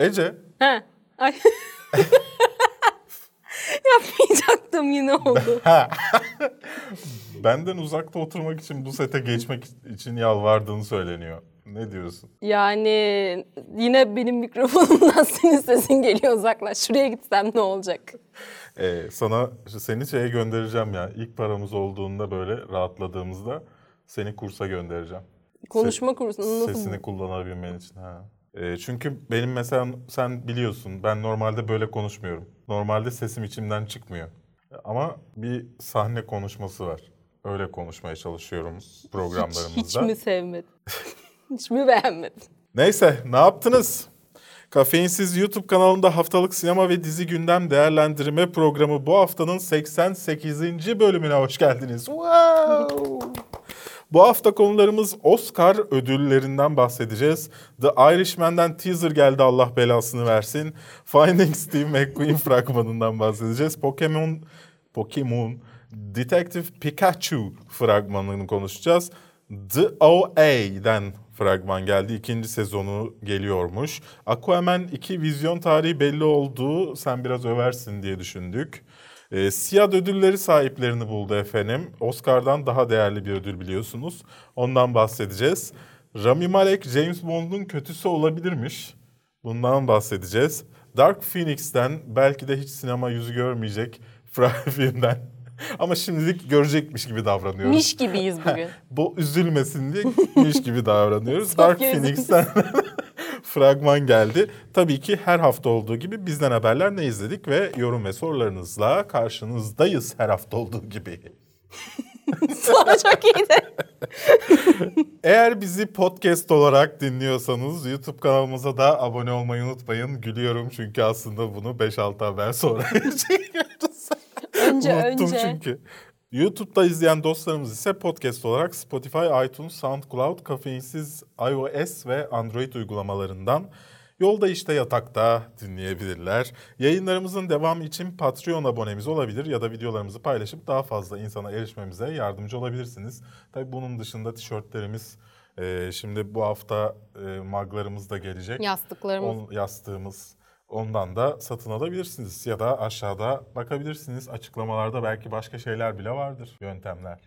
Ece. He. Ay. Yapmayacaktım yine oldu. Benden uzakta oturmak için bu sete geçmek için yalvardığını söyleniyor. Ne diyorsun? Yani yine benim mikrofonumdan senin sesin geliyor uzaklaş. Şuraya gitsem ne olacak? Ee, sana seni şeye göndereceğim ya. İlk paramız olduğunda böyle rahatladığımızda seni kursa göndereceğim. Konuşma kursunda nasıl? Sesini kullanabilmen için. Ha. Ee, çünkü benim mesela sen biliyorsun ben normalde böyle konuşmuyorum. Normalde sesim içimden çıkmıyor. Ama bir sahne konuşması var. Öyle konuşmaya çalışıyorum programlarımızda. Hiç, hiç mi sevmedin? hiç mi beğenmedin? Neyse ne yaptınız? Kafeinsiz YouTube kanalında haftalık sinema ve dizi gündem değerlendirme programı bu haftanın 88. bölümüne hoş geldiniz. Wow! Bu hafta konularımız Oscar ödüllerinden bahsedeceğiz. The Irishman'den teaser geldi Allah belasını versin. Finding Steve McQueen fragmanından bahsedeceğiz. Pokemon Pokemon Detective Pikachu fragmanını konuşacağız. The OA'den fragman geldi. İkinci sezonu geliyormuş. Aquaman 2 vizyon tarihi belli oldu. Sen biraz översin diye düşündük. E, Siyad ödülleri sahiplerini buldu efendim. Oscar'dan daha değerli bir ödül biliyorsunuz. Ondan bahsedeceğiz. Rami Malek James Bond'un kötüsü olabilirmiş. Bundan bahsedeceğiz. Dark Phoenix'ten belki de hiç sinema yüzü görmeyecek filmden ama şimdilik görecekmiş gibi davranıyoruz. Miş gibiyiz bugün. Bu üzülmesin diye miş gibi davranıyoruz. Dark Phoenix'ten fragman geldi. Tabii ki her hafta olduğu gibi bizden haberler ne izledik ve yorum ve sorularınızla karşınızdayız her hafta olduğu gibi. Sana çok iyiydi. Eğer bizi podcast olarak dinliyorsanız YouTube kanalımıza da abone olmayı unutmayın. Gülüyorum çünkü aslında bunu 5-6 haber sonra. Önce Unuttum önce. çünkü. YouTube'da izleyen dostlarımız ise podcast olarak Spotify, iTunes, SoundCloud, kafeinsiz iOS ve Android uygulamalarından yolda işte yatakta dinleyebilirler. Yayınlarımızın devamı için Patreon abonemiz olabilir ya da videolarımızı paylaşıp daha fazla insana erişmemize yardımcı olabilirsiniz. Tabii bunun dışında tişörtlerimiz, e, şimdi bu hafta e, maglarımız da gelecek. Yastıklarımız. On, yastığımız. Ondan da satın alabilirsiniz ya da aşağıda bakabilirsiniz. Açıklamalarda belki başka şeyler bile vardır, yöntemler.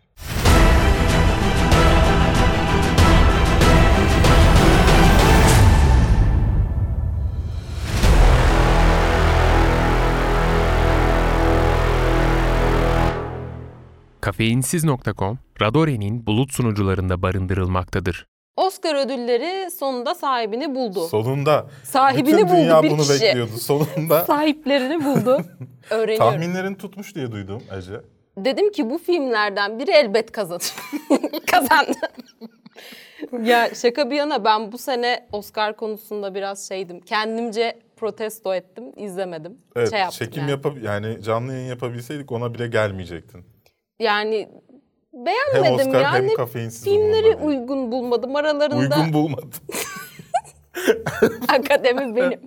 Kafeinsiz.com, Radore'nin bulut sunucularında barındırılmaktadır. Oscar ödülleri sonunda sahibini buldu. Sonunda. Sahibini Bütün buldu dünya bir bunu kişi. bekliyordu. Sonunda Sahiplerini buldu. Öğreniyorum. tahminlerin tutmuş diye duydum Ece. Dedim ki bu filmlerden biri elbet kazanır. Kazandı. ya şaka bir yana ben bu sene Oscar konusunda biraz şeydim. Kendimce protesto ettim, izlemedim. Evet, şey yaptım çekim yani. yapab yani canlı yayın yapabilseydik ona bile gelmeyecektin. Yani Hem beğenmedim Oscar yani. hem kafeinsiz Filmleri değil. uygun bulmadım. Aralarında Uygun bulmadım. akademi benim.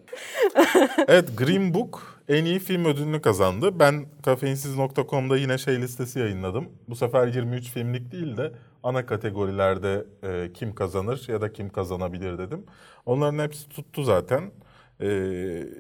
evet Green Book en iyi film ödülünü kazandı. Ben kafeinsiz.com'da yine şey listesi yayınladım. Bu sefer 23 filmlik değil de ana kategorilerde e, kim kazanır ya da kim kazanabilir dedim. Onların hepsi tuttu zaten. E,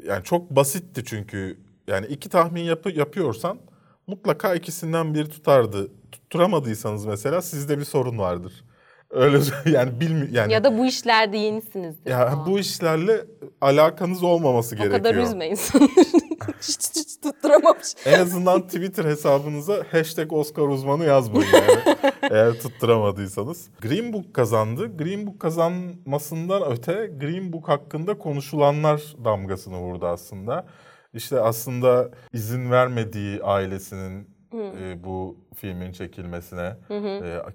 yani çok basitti çünkü. Yani iki tahmin yapı, yapıyorsan mutlaka ikisinden biri tutardı. Tutturamadıysanız mesela sizde bir sorun vardır. Öyle yani bilmi yani Ya da bu işlerde yenisinizdir. ya bu işlerle alakanız olmaması o gerekiyor. kadar üzmeyin hiç, hiç tutturamamış. En azından Twitter hesabınıza hashtag Oscar uzmanı yazmayın yani. eğer tutturamadıysanız. Green Book kazandı. Green Book kazanmasından öte Green Book hakkında konuşulanlar damgasını vurdu aslında. İşte aslında izin vermediği ailesinin e, bu filmin çekilmesine, e,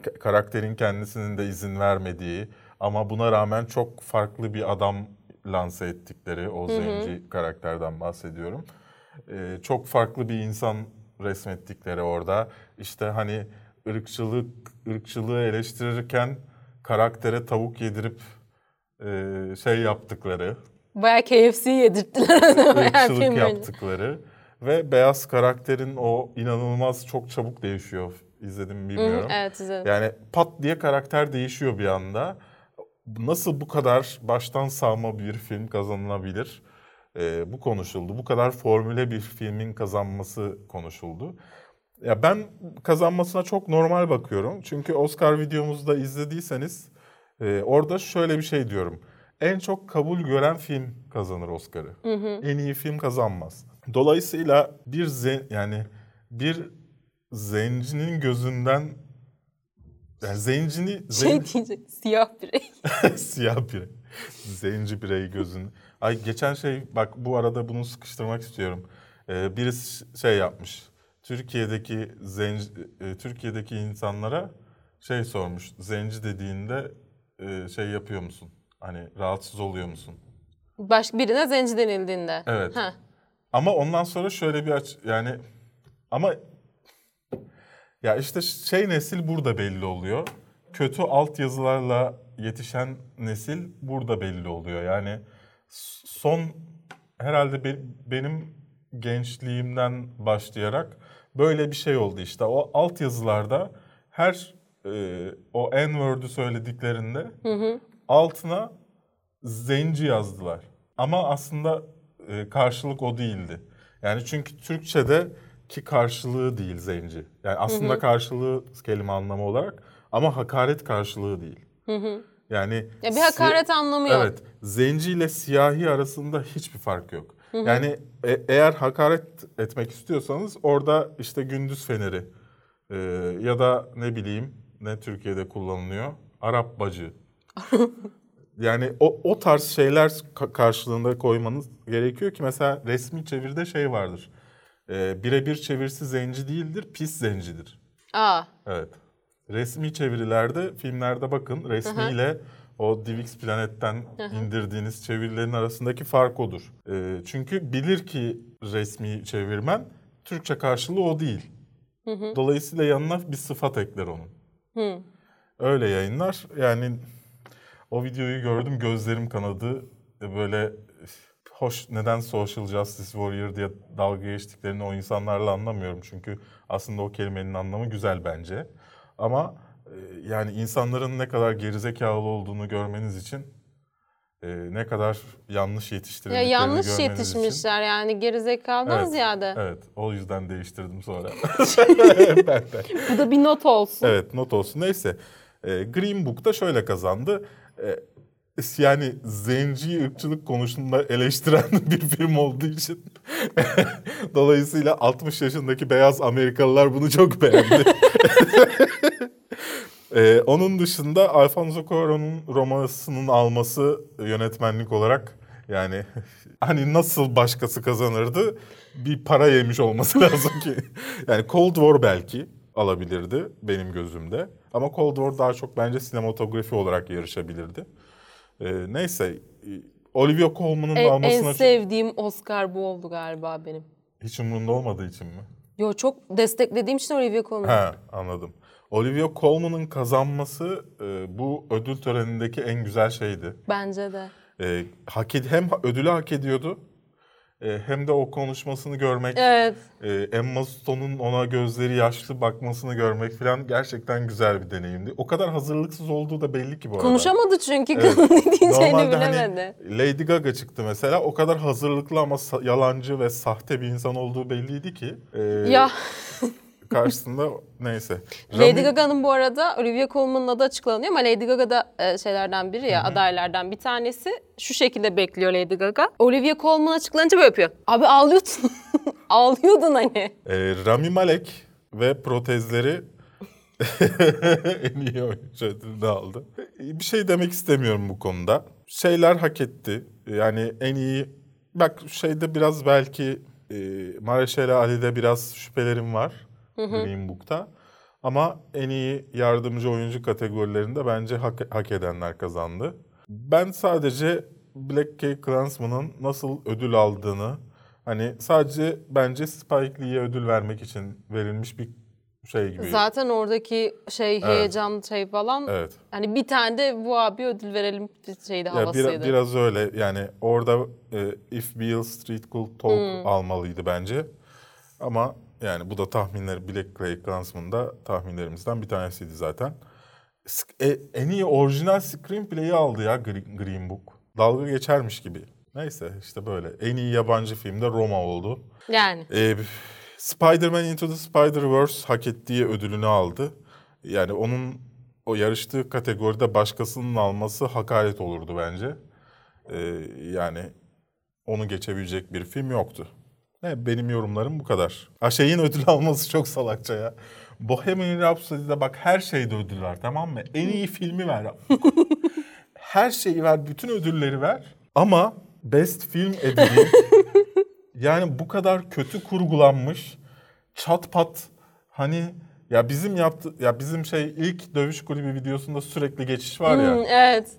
ka- karakterin kendisinin de izin vermediği ama buna rağmen çok farklı bir adam lanse ettikleri o zenci karakterden bahsediyorum. E, çok farklı bir insan resmettikleri orada. İşte hani ırkçılık ırkçılığı eleştirirken karaktere tavuk yedirip e, şey yaptıkları, Bayağı KFC yedirttiler boyunca. yaptıkları ve beyaz karakterin o inanılmaz çok çabuk değişiyor. İzledim mi Hı, bilmiyorum. Evet izledim. Yani pat diye karakter değişiyor bir anda. Nasıl bu kadar baştan sağma bir film kazanılabilir? E, bu konuşuldu. Bu kadar formüle bir filmin kazanması konuşuldu. Ya ben kazanmasına çok normal bakıyorum. Çünkü Oscar videomuzda izlediyseniz e, orada şöyle bir şey diyorum. En çok kabul gören film kazanır Oscar'ı. En iyi film kazanmaz. Dolayısıyla bir zen, yani bir zencinin gözünden yani zencini Şey zen- diyecek siyah birey. Siyah birey. Zenci birey gözün. Ay geçen şey bak bu arada bunu sıkıştırmak istiyorum. Ee, birisi şey yapmış. Türkiye'deki zenci, e, Türkiye'deki insanlara şey sormuş. Zenci dediğinde e, şey yapıyor musun? Hani rahatsız oluyor musun? Baş, birine zenci denildiğinde. Evet. Ha. Ama ondan sonra şöyle bir aç yani ama ya işte şey nesil burada belli oluyor. Kötü altyazılarla yetişen nesil burada belli oluyor. Yani son herhalde be- benim gençliğimden başlayarak böyle bir şey oldu işte. O altyazılarda her e, o N-word'ü söylediklerinde altına zenci yazdılar. Ama aslında e, karşılık o değildi. Yani çünkü Türkçe'de ki karşılığı değil zenci. Yani aslında karşılığı kelime anlamı olarak ama hakaret karşılığı değil. Yani Ya bir si- hakaret anlamı yok. Evet. Zenci ile siyahi arasında hiçbir fark yok. Yani e- eğer hakaret etmek istiyorsanız orada işte gündüz feneri e, ya da ne bileyim ne Türkiye'de kullanılıyor Arap bacı. yani o, o tarz şeyler ka- karşılığında koymanız gerekiyor ki mesela resmi çeviride şey vardır. E, birebir çevirisi zenci değildir, pis zencidir. Aa. Evet. Resmi çevirilerde, filmlerde bakın resmiyle o DivX Planet'ten indirdiğiniz çevirilerin arasındaki fark odur. Ee, çünkü bilir ki resmi çevirmen Türkçe karşılığı o değil. Dolayısıyla yanına bir sıfat ekler onun. Öyle yayınlar. Yani o videoyu gördüm gözlerim kanadı. E, Böyle hoş neden social justice warrior diye dalga geçtiklerini o insanlarla anlamıyorum. Çünkü aslında o kelimenin anlamı güzel bence. Ama e, yani insanların ne kadar gerizekalı olduğunu görmeniz için e, ne kadar yanlış Ya yetiştirildiklerini yanlış görmeniz için. yetişmişler yani gerizekalıdan Evet, ziyade. Evet, o yüzden değiştirdim sonra. ben de. Bu da bir not olsun. Evet not olsun. Neyse. E, Green Book'ta şöyle kazandı. E, yani zenci ırkçılık konusunda eleştiren bir film olduğu için. Dolayısıyla 60 yaşındaki beyaz Amerikalılar bunu çok beğendi. E, onun dışında Alfonso Cuarón'un romasının alması yönetmenlik olarak yani hani nasıl başkası kazanırdı bir para yemiş olması lazım ki. Yani Cold War belki alabilirdi benim gözümde. Ama Cold War daha çok bence sinematografi olarak yarışabilirdi. Ee, neyse e, Olivia Colman'ın En, en almasına sevdiğim Oscar bu oldu galiba benim. hiç umurunda olmadığı için mi? Yo çok desteklediğim için Olivia Colman. Ha anladım. Olivia Colman'ın kazanması e, bu ödül törenindeki en güzel şeydi. Bence de. E, hak ed- hem ödülü hak ediyordu hem de o konuşmasını görmek, Evet. e, Emma Stone'un ona gözleri yaşlı bakmasını görmek falan gerçekten güzel bir deneyimdi. O kadar hazırlıksız olduğu da belli ki bu arada. Konuşamadı çünkü Evet. ne diyeceğini Normalde bilemedi. hani Lady Gaga çıktı mesela. O kadar hazırlıklı ama yalancı ve sahte bir insan olduğu belliydi ki. e, Ya Karşısında neyse. Lady Rami- Gaga'nın bu arada Olivia Colman'ın adı açıklanıyor ama Lady Gaga da e, şeylerden biri ya adaylardan bir tanesi. Şu şekilde bekliyor Lady Gaga. Olivia Colman açıklanınca böyle yapıyor. Abi ağlıyordun. Ağlıyordun hani. Ee, Rami Malek ve protezleri en iyi oyuncu ödülünü aldı. Bir şey demek istemiyorum bu konuda. Şeyler hak etti. Yani en iyi... Bak şeyde biraz belki e, Mareşale Ali'de biraz şüphelerim var. Green Book'ta. Ama en iyi yardımcı oyuncu kategorilerinde bence hak, hak edenler kazandı. Ben sadece Black K. Klansman'ın nasıl ödül aldığını hani sadece bence Spike Lee'ye ödül vermek için verilmiş bir şey gibi. Zaten oradaki şey heyecan şey falan. Evet. Hani bir tane de bu abi ödül verelim bir şeydi Ya havasıydı. biraz, biraz öyle yani orada e, If Beale Street Could Talk almalıydı bence. Ama yani bu da tahminler Black Clay Klansman'da tahminlerimizden bir tanesiydi zaten. E, en iyi orijinal screenplay'i aldı ya Green, Green Book. Dalga geçermiş gibi. Neyse işte böyle. En iyi yabancı film de Roma oldu. Yani. Ee, Spider-Man Into the Spider-Verse hak ettiği ödülünü aldı. Yani onun o yarıştığı kategoride başkasının alması hakaret olurdu bence. Ee, yani onu geçebilecek bir film yoktu. Ne, benim yorumlarım bu kadar. Ha şeyin ödül alması çok salakça ya. Bohemian Rhapsody'de bak her şeyde ödül var tamam mı? En iyi filmi ver. her şeyi ver, bütün ödülleri ver. Ama Best Film ödülü yani bu kadar kötü kurgulanmış, çat pat hani ya bizim yaptı ya bizim şey ilk dövüş kulübü videosunda sürekli geçiş var ya. Hmm, evet.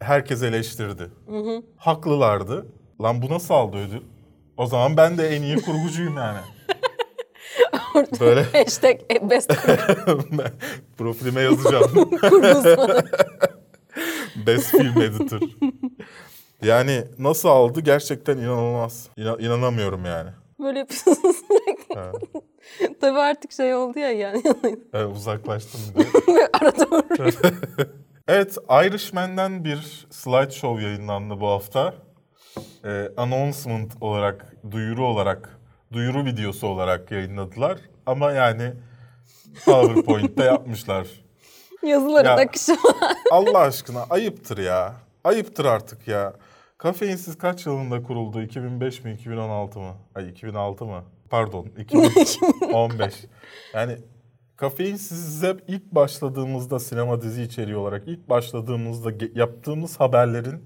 Herkes eleştirdi. Haklılardı. Lan bu nasıl aldı ödül? O zaman ben de en iyi kurgucuyum yani. Böyle Hashtag best ben profilime yazacağım. Best Film Editor. Yani nasıl aldı gerçekten inanılmaz. İna- inanamıyorum yani. Böyle yapıyorsun sürekli. Ha. Tabii artık şey oldu ya yani. Evet, uzaklaştım bir de. Arada. Evet, Irishman'den bir slideshow yayınlandı bu hafta. Ee, announcement olarak, duyuru olarak, duyuru videosu olarak yayınladılar. Ama yani PowerPoint'te yapmışlar. Yazıların Ya. akışı var. Allah aşkına ayıptır ya. Ayıptır artık ya. Kafeinsiz kaç yılında kuruldu? 2005 mi, 2016 mı? Ay 2006 mı? Pardon, 2015. yani Kafeinsiz'e ilk başladığımızda sinema dizi içeriği olarak ilk başladığımızda yaptığımız haberlerin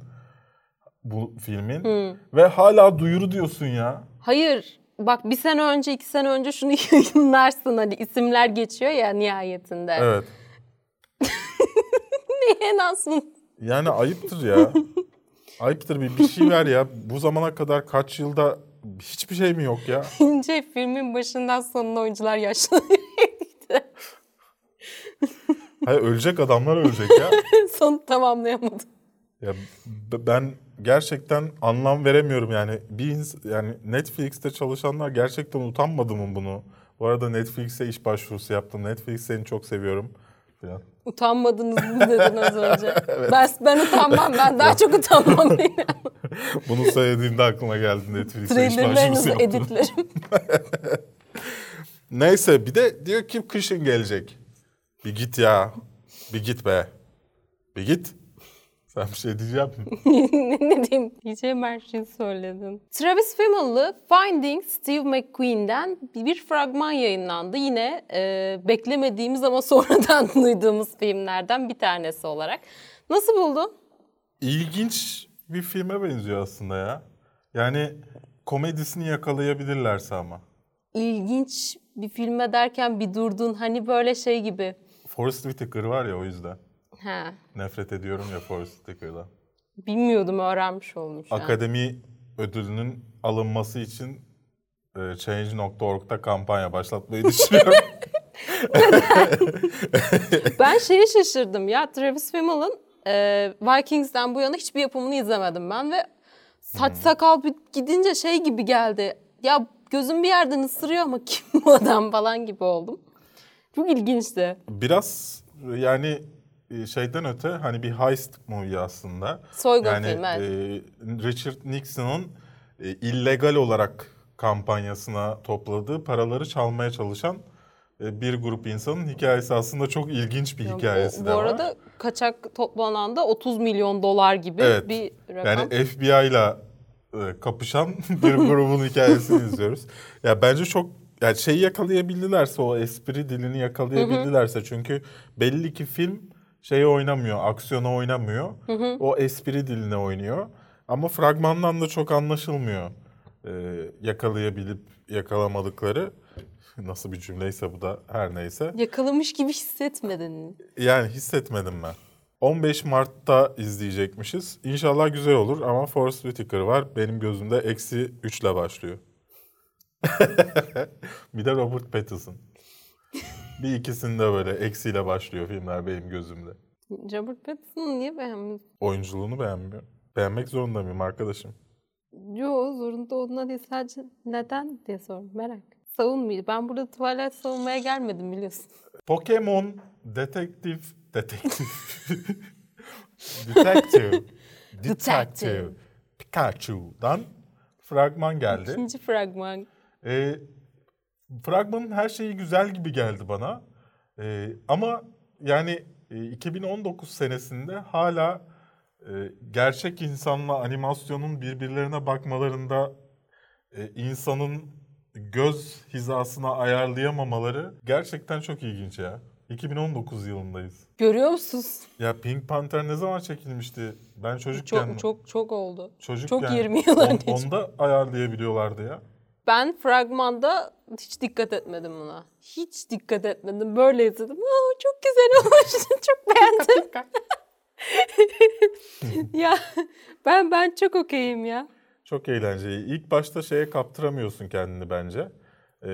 bu filmin ve hala duyuru diyorsun ya. Hayır. Bak bir sene önce, iki sene önce şunu yayınlarsın hani isimler geçiyor ya nihayetinde. Evet. En azından Yani ayıptır ya. ayıptır bir, bir şey ver ya. Bu zamana kadar kaç yılda hiçbir şey mi yok ya? ince filmin başından sonuna oyuncular yaşlanıyor. Hayır ölecek adamlar ölecek ya. Sonu tamamlayamadım. Ya ben gerçekten anlam veremiyorum yani. Bir yani Netflix'te çalışanlar gerçekten utanmadı mı bunu? Bu arada Netflix'e iş başvurusu yaptım. Netflix seni çok seviyorum. Falan. Utanmadınız mı dedin az önce. Ben, ben utanmam. Ben daha çok utanmam. Bunu söylediğinde aklıma geldi Netflix'e iş başvurusu yaptım. editlerim. Neyse bir de diyor ki kışın gelecek. Bir git ya. Bir git be. Bir git. Sen bir şey diyeceğim mi? ne diyeyim? Diyeceğim her şeyi söyledin. Travis Fimmell'lı Finding Steve McQueen'den bir fragman yayınlandı. Yine e, beklemediğimiz ama sonradan duyduğumuz filmlerden bir tanesi olarak. Nasıl buldun? İlginç bir filme benziyor aslında ya. Yani komedisini yakalayabilirlerse ama. İlginç bir filme derken bir durdun. Hani böyle şey gibi. Forrest Whitaker var ya o yüzden. Ha, Nefret ediyorum ya Forrest Whitaker'dan. bilmiyordum öğrenmiş an. Akademi ödülünün alınması için e, Change.org'da kampanya başlatmayı düşünüyorum. Ben şeye şaşırdım ya Travis Fimmell'ın e, Vikings'ten bu yana hiçbir yapımını izlemedim ben ve saç sakal bir gidince şey gibi geldi. Ya gözüm bir yerden ısırıyor ama kim bu adam falan gibi oldum. Çok ilginçti. Biraz yani şeyden öte hani bir heist movie aslında. Soygun yani filmi, evet. e, Richard Nixon'ın e, illegal olarak kampanyasına topladığı paraları çalmaya çalışan e, bir grup insanın hikayesi aslında çok ilginç bir hikayesi bu, de bu var. arada kaçak toplanan da 30 milyon dolar gibi Evet. bir rakam. Yani FBI ile e, kapışan bir grubun hikayesini izliyoruz. Ya bence çok yani şeyi yakalayabildilerse o espri dilini yakalayabildilerse çünkü belli ki film şeyi oynamıyor, aksiyona oynamıyor. O espri diline oynuyor. Ama fragmandan da çok anlaşılmıyor. E, yakalayabilip yakalamadıkları. Nasıl bir cümleyse bu da her neyse. Yakalamış gibi hissetmedin mi? Yani hissetmedim ben. 15 Mart'ta izleyecekmişiz. İnşallah güzel olur ama Forrest Whitaker var. Benim gözümde eksi 3 ile başlıyor. bir de Robert Pattinson. Bir ikisinde böyle eksiyle başlıyor filmler benim gözümde. Robert Pattinson'ı niye beğenmiyorsun? Oyunculuğunu beğenmiyorum. Beğenmek zorunda mıyım arkadaşım? Yo zorunda olduğuna değil sadece neden diye sordum merak. Savunmuyor. Ben burada Twilight savunmaya gelmedim biliyorsun. Pokemon Detective Detective Detective Detective Pikachu'dan fragman geldi. İkinci fragman. E, fragmanın her şeyi güzel gibi geldi bana. E, ama yani e, 2019 senesinde hala e, gerçek insanla animasyonun birbirlerine bakmalarında e, insanın göz hizasına ayarlayamamaları gerçekten çok ilginç ya. 2019 yılındayız. Görüyor musunuz? Ya Pink Panther ne zaman çekilmişti? Ben çocukken Çok çok çok oldu. çocukken çok 20 yıl on- önce. Onda ayarlayabiliyorlardı ya. Ben fragmanda hiç dikkat etmedim buna. Hiç dikkat etmedim. Böyle izledim. Aa, çok güzel olmuş. çok beğendim. ya ben ben çok okeyim ya. Çok eğlenceli. İlk başta şeye kaptıramıyorsun kendini bence. Ee,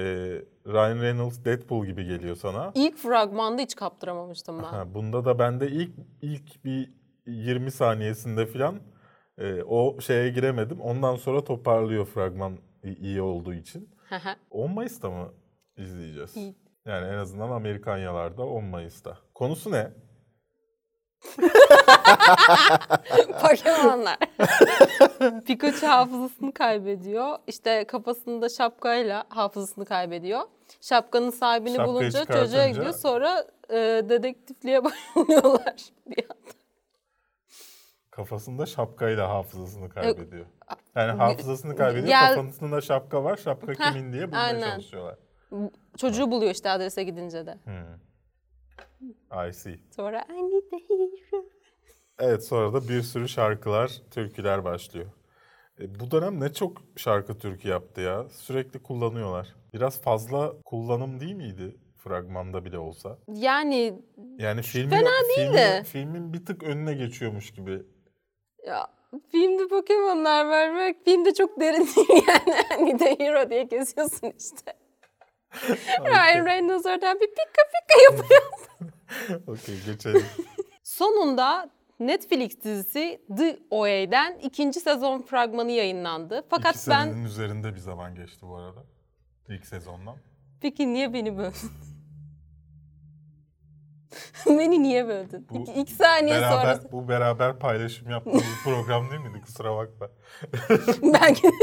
Ryan Reynolds Deadpool gibi geliyor sana. İlk fragmanda hiç kaptıramamıştım ben. Ha, bunda da bende ilk ilk bir 20 saniyesinde falan e, o şeye giremedim. Ondan sonra toparlıyor fragman iyi olduğu için. 10 Mayıs'ta mı izleyeceğiz? Yani en azından Amerikanyalarda 10 Mayıs'ta. Konusu ne? Pokemonlar. Pikachu hafızasını kaybediyor. İşte kafasında şapkayla hafızasını kaybediyor. Şapkanın sahibini Şapkayı bulunca çıkartınca- çocuğa gidiyor. Sonra e, dedektifliğe başlıyorlar bir anda. Kafasında şapkayla hafızasını kaybediyor. Yani hafızasını kaybediyor. Gel- Kafasında şapka var. Şapka Heh, kimin diye bulmaya aynen. çalışıyorlar. Çocuğu buluyor işte adrese gidince de. I see. Sonra I need a hero. Evet sonra da bir sürü şarkılar, türküler başlıyor. E, bu dönem ne çok şarkı türkü yaptı ya. Sürekli kullanıyorlar. Biraz fazla kullanım değil miydi fragmanda bile olsa? Yani Yani filmin, Fena değil filmin, filmin bir tık önüne geçiyormuş gibi. Ya filmde Pokemon'lar var ve filmde çok derin değil yani. Hani de hero diye geziyorsun işte. Ryan Reynolds oradan bir pika pika yapıyor. Okey geçelim. Sonunda Netflix dizisi The OA'den ikinci sezon fragmanı yayınlandı. Fakat İki ben üzerinde bir zaman geçti bu arada. İlk sezondan. peki niye beni böldün? beni niye böldün? Bu İki, iki saniye beraber, sonra Bu beraber paylaşım yaptığımız program değil miydi? Kusura bakma. belki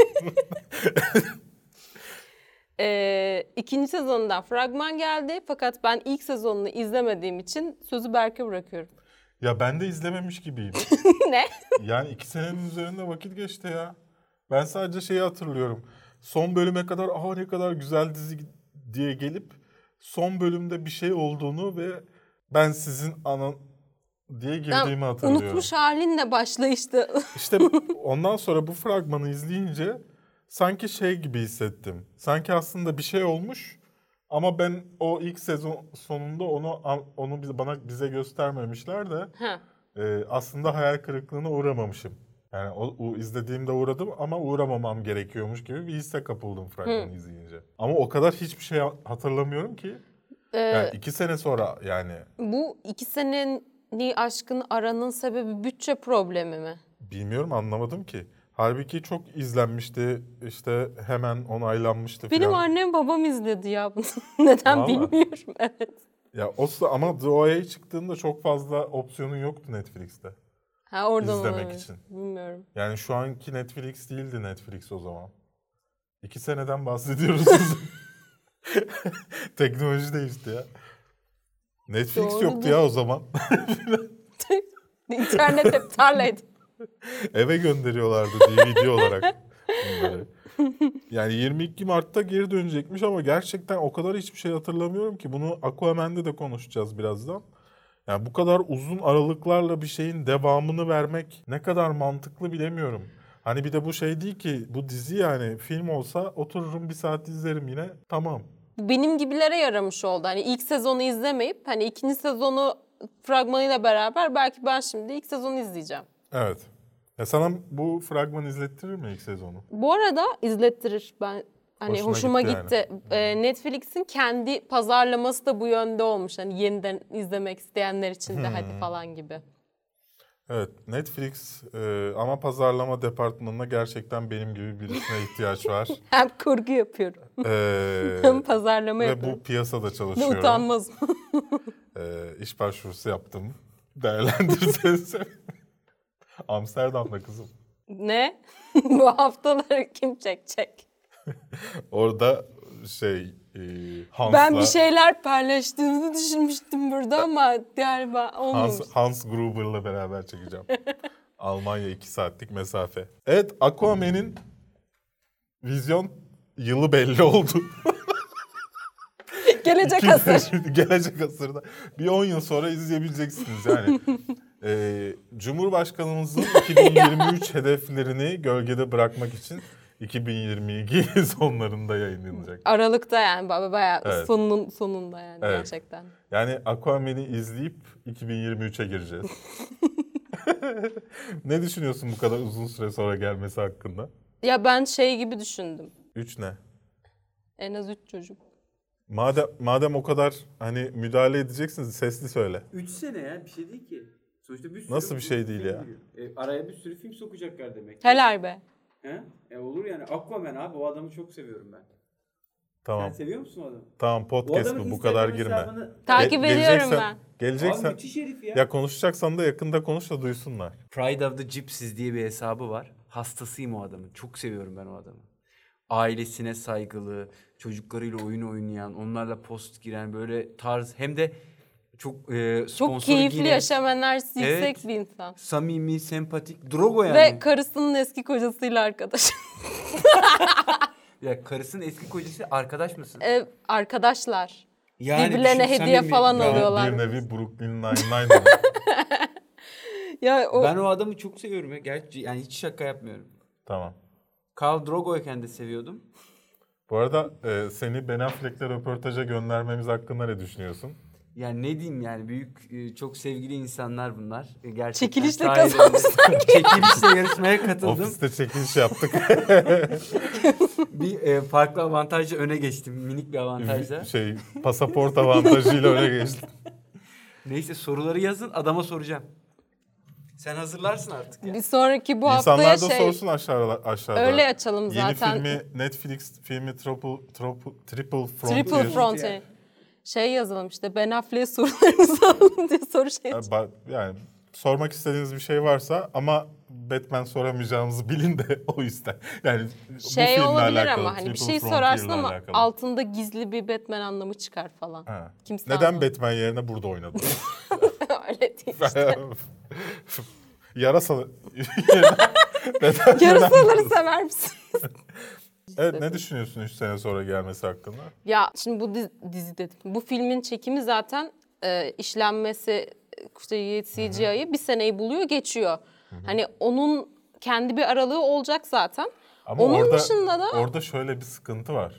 Ee, ikinci sezondan fragman geldi fakat ben ilk sezonunu izlemediğim için sözü Berk'e bırakıyorum. Ya ben de izlememiş gibiyim. ne? Yani iki senenin üzerinde vakit geçti ya. Ben sadece şeyi hatırlıyorum. Son bölüme kadar aha ne kadar güzel dizi diye gelip son bölümde bir şey olduğunu ve ben sizin anan diye girdiğimi Ben hatırlıyorum. unutmuş halinle başlayıştı. İşte ondan sonra bu fragmanı izleyince sanki şey gibi hissettim. Sanki aslında bir şey olmuş ama ben o ilk sezon sonunda onu onu bana bize göstermemişler de e, aslında hayal kırıklığına uğramamışım. Yani o, o izlediğimde uğradım ama uğramamam gerekiyormuş gibi bir hisse kapıldım fragmanı izleyince. Ama o kadar hiçbir şey hatırlamıyorum ki. Ee, Yani iki sene sonra yani Bu iki senenin aşkın aranın sebebi bütçe problemi mi? bilmiyorum anlamadım ki. Halbuki çok izlenmişti işte hemen onaylanmıştı Benim falan. annem babam izledi ya bunu. Neden Vallahi. bilmiyorum. Evet. Ya o ama OA çıktığında çok fazla opsiyonun yoktu Netflix'te. Ha oradan İzlemek olabilir. için. Bilmiyorum. Yani şu anki Netflix değildi Netflix o zaman. İki seneden bahsediyoruz. Teknoloji değişti ya. Netflix Doğru yoktu değil. ya o zaman. İnternet hep tarlaydı. Eve gönderiyorlardı DVD olarak bunları. Yani 22 Mart'ta geri dönecekmiş ama gerçekten o kadar hiçbir şey hatırlamıyorum ki. Bunu Aquaman'de de konuşacağız birazdan. Yani bu kadar uzun aralıklarla bir şeyin devamını vermek ne kadar mantıklı bilemiyorum. Hani bir de bu şey değil ki bu dizi yani film olsa otururum bir saat izlerim yine tamam. Bu benim gibilere yaramış oldu. Hani ilk sezonu izlemeyip hani ikinci sezonu fragmanıyla beraber belki ben şimdi ilk sezonu izleyeceğim. Evet. Ya sana bu fragman izlettirir mi ilk sezonu? Bu arada izlettirir. Ben hani Hoşuna hoşuma gitti gitti. Ee, Netflix'in kendi pazarlaması da bu yönde olmuş. Hani yeniden izlemek isteyenler için de Hmm. hadi falan gibi. Evet Netflix e, ama pazarlama departmanına gerçekten benim gibi birisine ihtiyaç var. Hem kurgu yapıyorum. E, Hem pazarlama ve yapıyorum. bu piyasada Ne çalışıyorum. utanmazım. E, iş başvurusu yaptım. Değerlendirseniz. Amsterdam'da kızım. Ne? Bu haftaları kim çekecek? Orada şey e, Hans'la Ben bir şeyler paylaştığını düşünmüştüm burada ama galiba olmamış. Hans, Hans Gruber'la beraber çekeceğim. Almanya 2 saatlik mesafe. Evet Aquaman'in vizyon yılı belli oldu. Gelecek asır. Gelecek asırda. Bir 10 yıl sonra izleyebileceksiniz yani. Ee, Cumhurbaşkanımızın 2023 hedeflerini gölgede bırakmak için 2022 sonlarında yayınlanacak. Aralıkta yani baya bayağı Evet. sonunun sonunda yani Evet. gerçekten. Yani Aquaman'i izleyip 2023'e gireceğiz. ne düşünüyorsun bu kadar uzun süre sonra gelmesi hakkında? Ya ben şey gibi düşündüm. 3 ne? En az üç çocuk. Madem madem o kadar hani müdahale edeceksiniz sesli söyle. 3 sene ya bir şey değil ki. Sonuçta bir sürü Nasıl bir şey değil ya? E, araya bir sürü film sokacaklar demek. Helal be. He? E olur yani. Aquaman abi o adamı çok seviyorum ben. Tamam. Sen seviyor musun o adamı? Tamam podcast bu bu kadar girme. hesabını- Takip Ge- ediyorum geleceksen- ben. Abi Geleceksen müthiş herif ya. ya konuşacaksan da yakında konuş da duysunlar. Pride of the Gypsies diye bir hesabı var. Hastasıyım o adamın. Çok seviyorum ben o adamı. Ailesine saygılı, çocuklarıyla oyun oynayan, onlarla post giren böyle tarz hem de çok e, Çok sponsoru keyifli giren, yaşam enerjisi Evet. yüksek bir insan. Samimi, sempatik. Drogo yani. Ve karısının eski kocasıyla arkadaş. ya karısının eski kocası arkadaş mısın? Ev arkadaşlar. Yani Birbirlerine hediye samimi. falan Ben- alıyorlar. Bir nevi Brooklyn Nine-Nine. Ya o Ben o adamı çok seviyorum ya. Gerçi yani hiç şaka yapmıyorum. tamam. Carl Drogo'yken de seviyordum. Bu arada e, seni Ben Affleck'le röportaja göndermemiz hakkında ne düşünüyorsun? Yani ne diyeyim yani büyük e, çok sevgili insanlar bunlar. E, Gerçekten Çekilişle kazanmışlar Çekilişle yarışmaya katıldım. Ofiste çekiliş yaptık. bir e, farklı avantajla öne geçtim. Minik bir avantajla. şey pasaport avantajıyla öne geçtim. Neyse soruları yazın adama soracağım. Sen hazırlarsın artık. ya. bir sonraki bu haftaya İnsanlar da şey sorsun aşağıda. aşağıda. öyle açalım Yeni zaten. filmi Netflix filmi Triple, Triple, Triple Frontier. Triple Frontier. Şey yazalım işte Ben Affleck'e sorularınızı alın diye soru şey. Yani sormak istediğiniz bir şey varsa ama Batman soramayacağınızı bilin de o yüzden. Yani bu Şey filmle olabilir alakalı, ama hani bir şey sorarsın ama alakalı. altında gizli bir Batman anlamı çıkar falan. Ha. Kimse Neden anlamaz. Batman yerine burada oynadın? Öyle değil işte. Yarasalı. Yarasaları sever misin? Evet ne düşünüyorsun 3 sene sonra gelmesi hakkında? Ya şimdi bu dizi, dizi dedim. Bu filmin çekimi zaten e, işlenmesi işte CGI'yi bir seneyi buluyor geçiyor. Hani onun kendi bir aralığı olacak zaten. Ama Onun orada, dışında da orada şöyle bir sıkıntı var.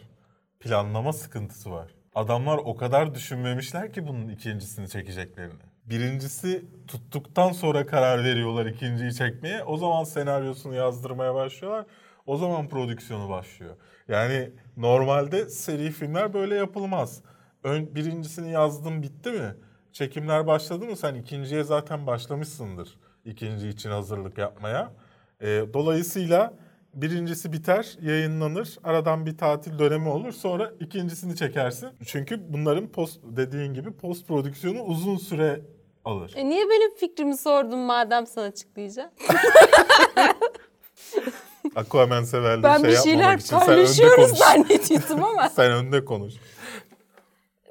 Planlama sıkıntısı var. Adamlar o kadar düşünmemişler ki bunun ikincisini çekeceklerini. Birincisi tuttuktan sonra karar veriyorlar ikinciyi çekmeye. O zaman senaryosunu yazdırmaya başlıyorlar. O zaman prodüksiyonu başlıyor. Yani normalde seri filmler böyle yapılmaz. Ön, birincisini yazdın bitti mi? Çekimler başladı mı? Sen ikinciye zaten başlamışsındır. İkinci için hazırlık yapmaya. Ee, dolayısıyla birincisi biter, yayınlanır. Aradan bir tatil dönemi olur. Sonra ikincisini çekersin. Çünkü bunların post dediğin gibi post prodüksiyonu uzun süre alır. E niye benim fikrimi sordun madem sana açıklayacağım? Aquaman severliği Ben şey bir şeyler için paylaşıyoruz zannediyordum ama. sen önde konuş.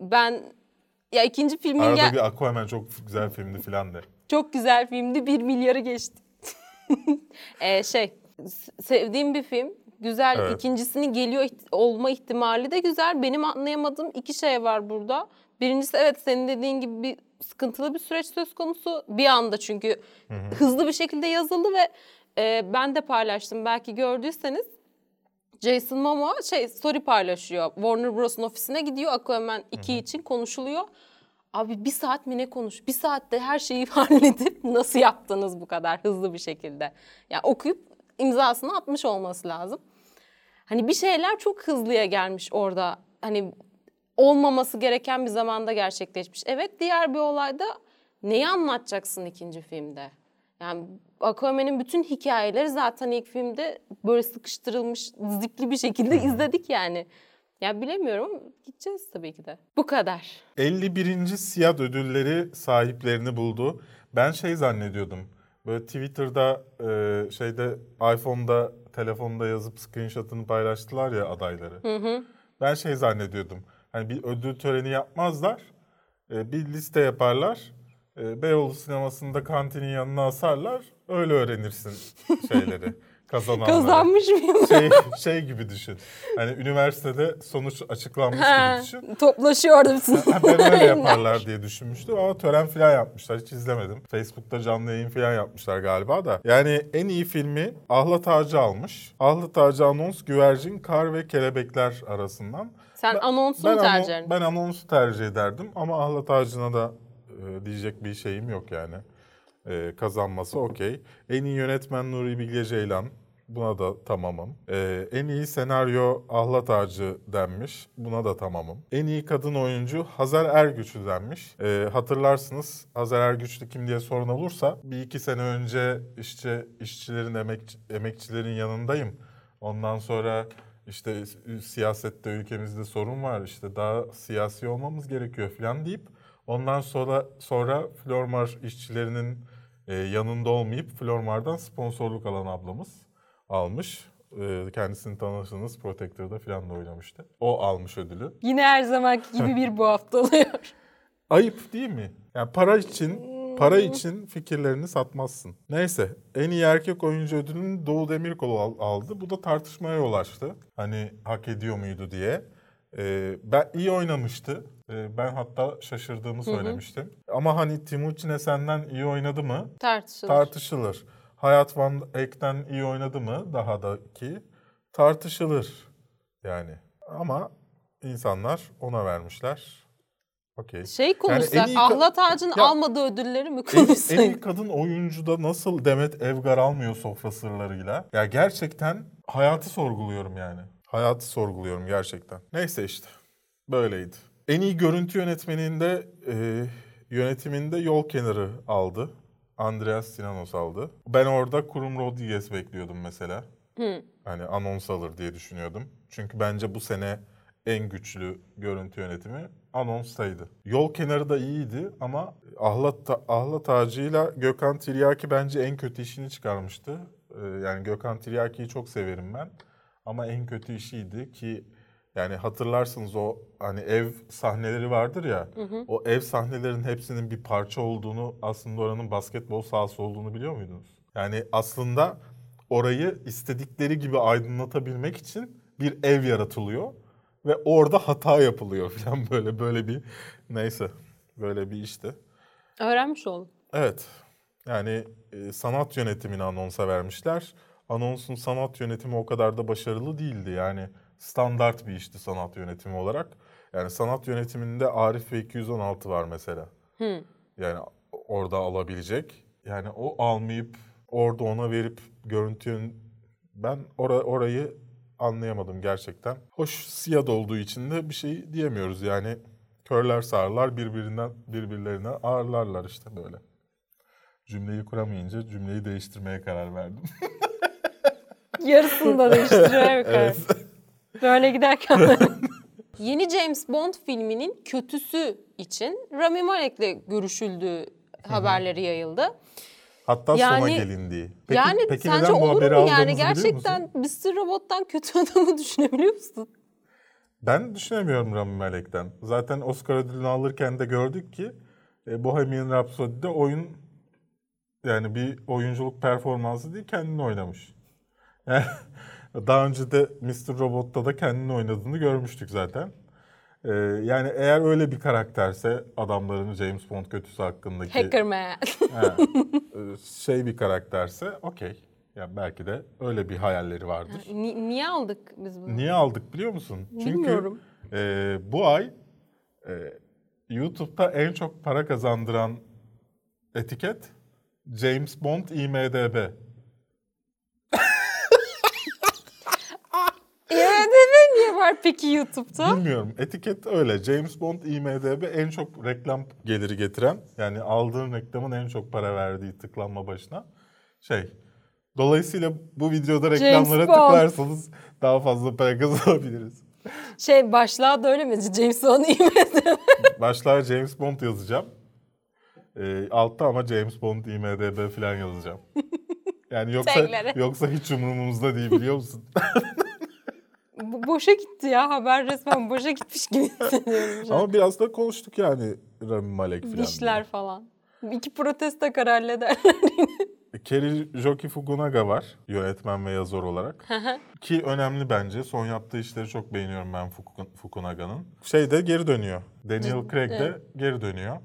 Ben ya ikinci filmin Arada gel- bir Aquaman çok güzel filmdi filan de. çok güzel filmdi. Bir milyarı geçti. Ee, şey sevdiğim bir film. Güzel Evet. ikincisini geliyor olma ihtimali de güzel. Benim anlayamadığım iki şey var burada. Birincisi evet senin dediğin gibi bir sıkıntılı bir süreç söz konusu. Bir anda çünkü hızlı bir şekilde yazıldı ve e, ben de paylaştım. Belki gördüyseniz Jason Momoa şey story paylaşıyor. Warner Bros'un ofisine gidiyor. Aquaman 2 için konuşuluyor. Abi bir saat mi ne konuş? Bir saatte her şeyi halledip nasıl yaptınız bu kadar hızlı bir şekilde? Yani okuyup imzasını atmış olması lazım. Hani bir şeyler çok hızlıya gelmiş orada. Hani olmaması gereken bir zamanda gerçekleşmiş. Evet diğer bir olayda neyi anlatacaksın ikinci filmde? Yani Aquaman'in bütün hikayeleri zaten ilk filmde böyle sıkıştırılmış, zipli bir şekilde izledik yani. Ya bilemiyorum gideceğiz tabii ki de. Bu kadar. 51. Siyah ödülleri sahiplerini buldu. Ben şey zannediyordum. Böyle Twitter'da e, şeyde iPhone'da telefonda yazıp screenshot'ını paylaştılar ya adayları. Ben şey zannediyordum. Hani bir ödül töreni yapmazlar. e, bir liste yaparlar. E, Beyoğlu sinemasında kantinin yanına asarlar. Öyle öğrenirsin şeyleri. Kazananları. Kazanmış mıyım? Şey, şey gibi düşün. Hani üniversitede sonuç açıklanmış gibi düşün. Toplaşıyordu bütün. Ha, ben öyle yaparlar diye düşünmüştüm ama tören falan yapmışlar. Hiç izlemedim. Facebook'ta canlı yayın falan yapmışlar galiba da. Yani en iyi filmi Ahlat Ağacı almış. Ahlat Ağacı anons Güvercin, Kar ve Kelebekler arasından. Sen anonsu mu tercih ederdin? ben anonsu tercih ederdim ama Ahlat Ağacı'na da e, diyecek bir şeyim yok yani. E, kazanması okey. En iyi yönetmen Nuri Bilge Ceylan. Buna da tamamım. E, en iyi senaryo Ahlat Ağacı denmiş. Buna da tamamım. En iyi kadın oyuncu Hazar Ergüçlü denmiş. E, hatırlarsınız Hazar Ergüçlü kim diye sorun olursa bir iki sene önce işte işçilerin, emek, emekçilerin yanındayım. Ondan sonra işte si- siyasette ülkemizde sorun var işte daha siyasi olmamız gerekiyor falan deyip ondan sonra sonra Flormar işçilerinin e, yanında olmayıp Flormar'dan sponsorluk alan ablamız almış. E, kendisini tanırsınız Protector'da falan da oynamıştı. O almış ödülü. Yine her zamanki gibi bir bu hafta oluyor. Ayıp değil mi? Yani para için para için fikirlerini satmazsın. Neyse en iyi erkek oyuncu ödülünü Doğu Demirkol al- aldı. Bu da tartışmaya yol açtı. Hani hak ediyor muydu diye. Ee, ben iyi oynamıştı. Ee, ben hatta şaşırdığımı söylemiştim. Ama hani Timuçin Esen'den iyi oynadı mı? Tartışılır. Tartışılır. Hayat Van Eyck'ten iyi oynadı mı? Daha da ki tartışılır. Yani ama insanlar ona vermişler. Okey. şey konuşsak, en ka- Ahlat Ağacı'nın Ya- almadığı ödülleri mi En, en konuşsak? iyi kadın oyuncuda nasıl Demet Evgar almıyor sofra sırlarıyla? Ya gerçekten hayatı sorguluyorum yani. Hayatı sorguluyorum gerçekten. Neyse işte. Böyleydi. En iyi görüntü yönetmeninde e, yönetiminde Yol Kenarı aldı. Andreas Sinanos aldı. Ben orada Kurum Rodriguez bekliyordum mesela. Hani anons alır diye düşünüyordum. Çünkü bence bu sene en güçlü görüntü yönetimi anonstaydı. Yol kenarı da iyiydi ama Ahlat, Ta- Ahlat Ağacı'yla Gökhan Tiryaki bence en kötü işini çıkarmıştı. Ee, yani Gökhan Tiryaki'yi çok severim ben. Ama en kötü işiydi ki yani hatırlarsınız o hani ev sahneleri vardır ya. O ev sahnelerinin hepsinin bir parça olduğunu aslında oranın basketbol sahası olduğunu biliyor muydunuz? Yani aslında orayı istedikleri gibi aydınlatabilmek için bir ev yaratılıyor ve orada hata yapılıyor falan böyle böyle bir neyse böyle bir işte. Öğrenmiş oldum. Evet. Yani e, sanat yönetimini anonsa vermişler. Anonsun sanat yönetimi o kadar da başarılı değildi. Yani standart bir işti sanat yönetimi olarak. Yani sanat yönetiminde Arif ve 216 var mesela. Yani orada alabilecek. Yani o almayıp orada ona verip görüntünün ben ora, orayı anlayamadım gerçekten. Hoş siyah olduğu için de bir şey diyemiyoruz yani. Körler sağırlar birbirinden birbirlerine ağırlarlar işte böyle. Cümleyi kuramayınca cümleyi değiştirmeye karar verdim. Yarısını da değiştiriyor evet. evet. Böyle giderken. Yeni James Bond filminin kötüsü için Rami Malek'le görüşüldüğü haberleri yayıldı. Hatta sona Yani- gelindiği. Peki, yani peki sence neden bu olur mu yani gerçekten? Mr. Robot'tan kötü adamı düşünebiliyor musun? Ben düşünemiyorum Rami Malek'ten. Zaten Oscar ödülünü alırken de gördük ki e, Bohemian Rhapsody'de oyun yani bir oyunculuk performansı değil kendini oynamış. Yani daha önce de Mr. Robot'ta da kendini oynadığını görmüştük zaten. E, yani eğer öyle bir karakterse adamların James Bond kötüsü hakkındaki Hacker Man. he, şey bir karakterse okey. Ya belki de öyle bir hayalleri vardır. Ni- niye aldık biz bunu? Niye aldık biliyor musun? Bilmiyorum. Çünkü e, bu ay e, YouTube'da en çok para kazandıran etiket James Bond IMDB. Var peki YouTube'da? Bilmiyorum. Etiket öyle. James Bond IMDB en çok reklam geliri getiren yani aldığın reklamın en çok para verdiği tıklanma başına şey. Dolayısıyla bu videoda reklamlara tıklarsanız daha fazla para kazanabiliriz. Şey başlığa da öyle mi? James Bond IMDb. Başlığa James Bond yazacağım. Ee, altta ama James Bond IMDB falan yazacağım. Yani yoksa yoksa hiç umurumuzda değil biliyor musun? Boşa gitti ya haber resmen boşa gitmiş gibi hissediyorum. ama biraz da konuştuk yani Rami Malek falan. diye. Dişler falan. İki protesto kar hallederler. Kerry Joki Fukunaga var yönetmen ve yazar olarak. Ki önemli bence. Son yaptığı işleri çok beğeniyorum ben Fuku- Fukunaga'nın. Şey de geri dönüyor. Daniel Craig de geri dönüyor.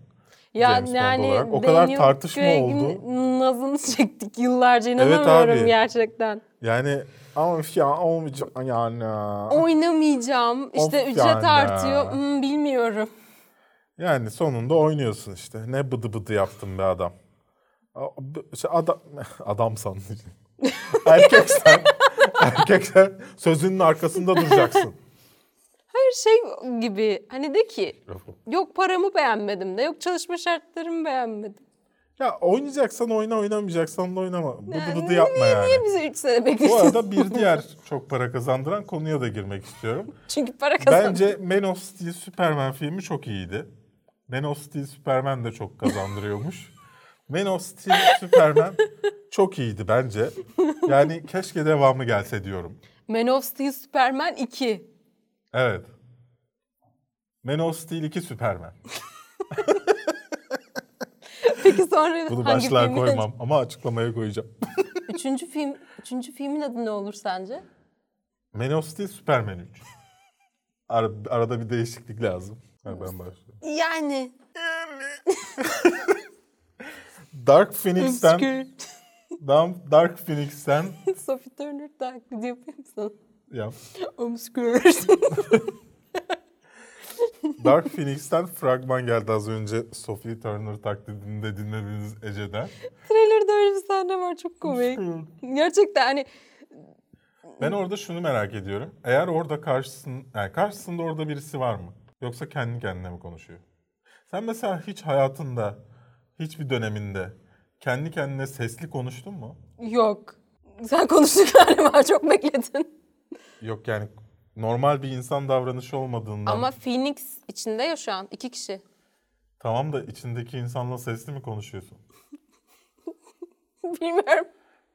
Ya James Bond yani olarak. O kadar Daniel tartışma Craig'in oldu. nazını çektik yıllarca inanamıyorum abi. gerçekten. Yani ama ya olmayacak yani. Oynamayacağım. İşte Of ücret yani. artıyor. Hmm, bilmiyorum. Yani sonunda oynuyorsun işte. Ne bıdı bıdı yaptın be adam. Şey adam, adam sandım. erkek sen. erkek sen sözünün arkasında duracaksın. Hayır şey gibi hani de ki yok paramı beğenmedim de yok çalışma şartlarımı beğenmedim. Ya oynayacaksan oyna oynamayacaksan da oynama. Bıdı Yani bıdı yapma yani. Niye bizi 3 sene Bu bekliyorsun? arada bir diğer çok para kazandıran konuya da girmek istiyorum. Çünkü para kazan. Bence Man of Steel Superman filmi çok iyiydi. Man of Steel Superman de çok kazandırıyormuş. Man of Steel Superman çok iyiydi bence. Yani keşke devamı gelse diyorum. Man of Steel Superman 2. Evet. Man of Steel 2 Superman. Peki sonra Bunu hangi başlığa filmin- koymam ama açıklamaya koyacağım. Üçüncü film, üçüncü filmin adı ne olur sence? Man of Steel Superman 3. Ar- arada bir değişiklik lazım. Ha, ben başlıyorum. Yani. Dark Phoenix'ten. Dark- Phoenix'ten Sophie Turner taklidi yapayım sana. ya Obscure. Dark Phoenix'ten fragman geldi az önce Sophie Turner taklidinde dinlediğiniz Ece'den. Trailer'da öyle bir sahne var çok komik. Gerçekten hani Ben orada şunu merak ediyorum. Eğer orada karşısın, yani karşısında orada birisi var mı? Yoksa kendi kendine mi konuşuyor? Sen mesela hiç hayatında, hiçbir döneminde kendi kendine sesli konuştun mu? yok. Sen konuştun galiba çok bekledin. Yok yani normal bir insan davranışı olmadığından. Ama Phoenix içinde ya şu an iki kişi. Tamam da içindeki insanla sesli mi konuşuyorsun? Bilmiyorum.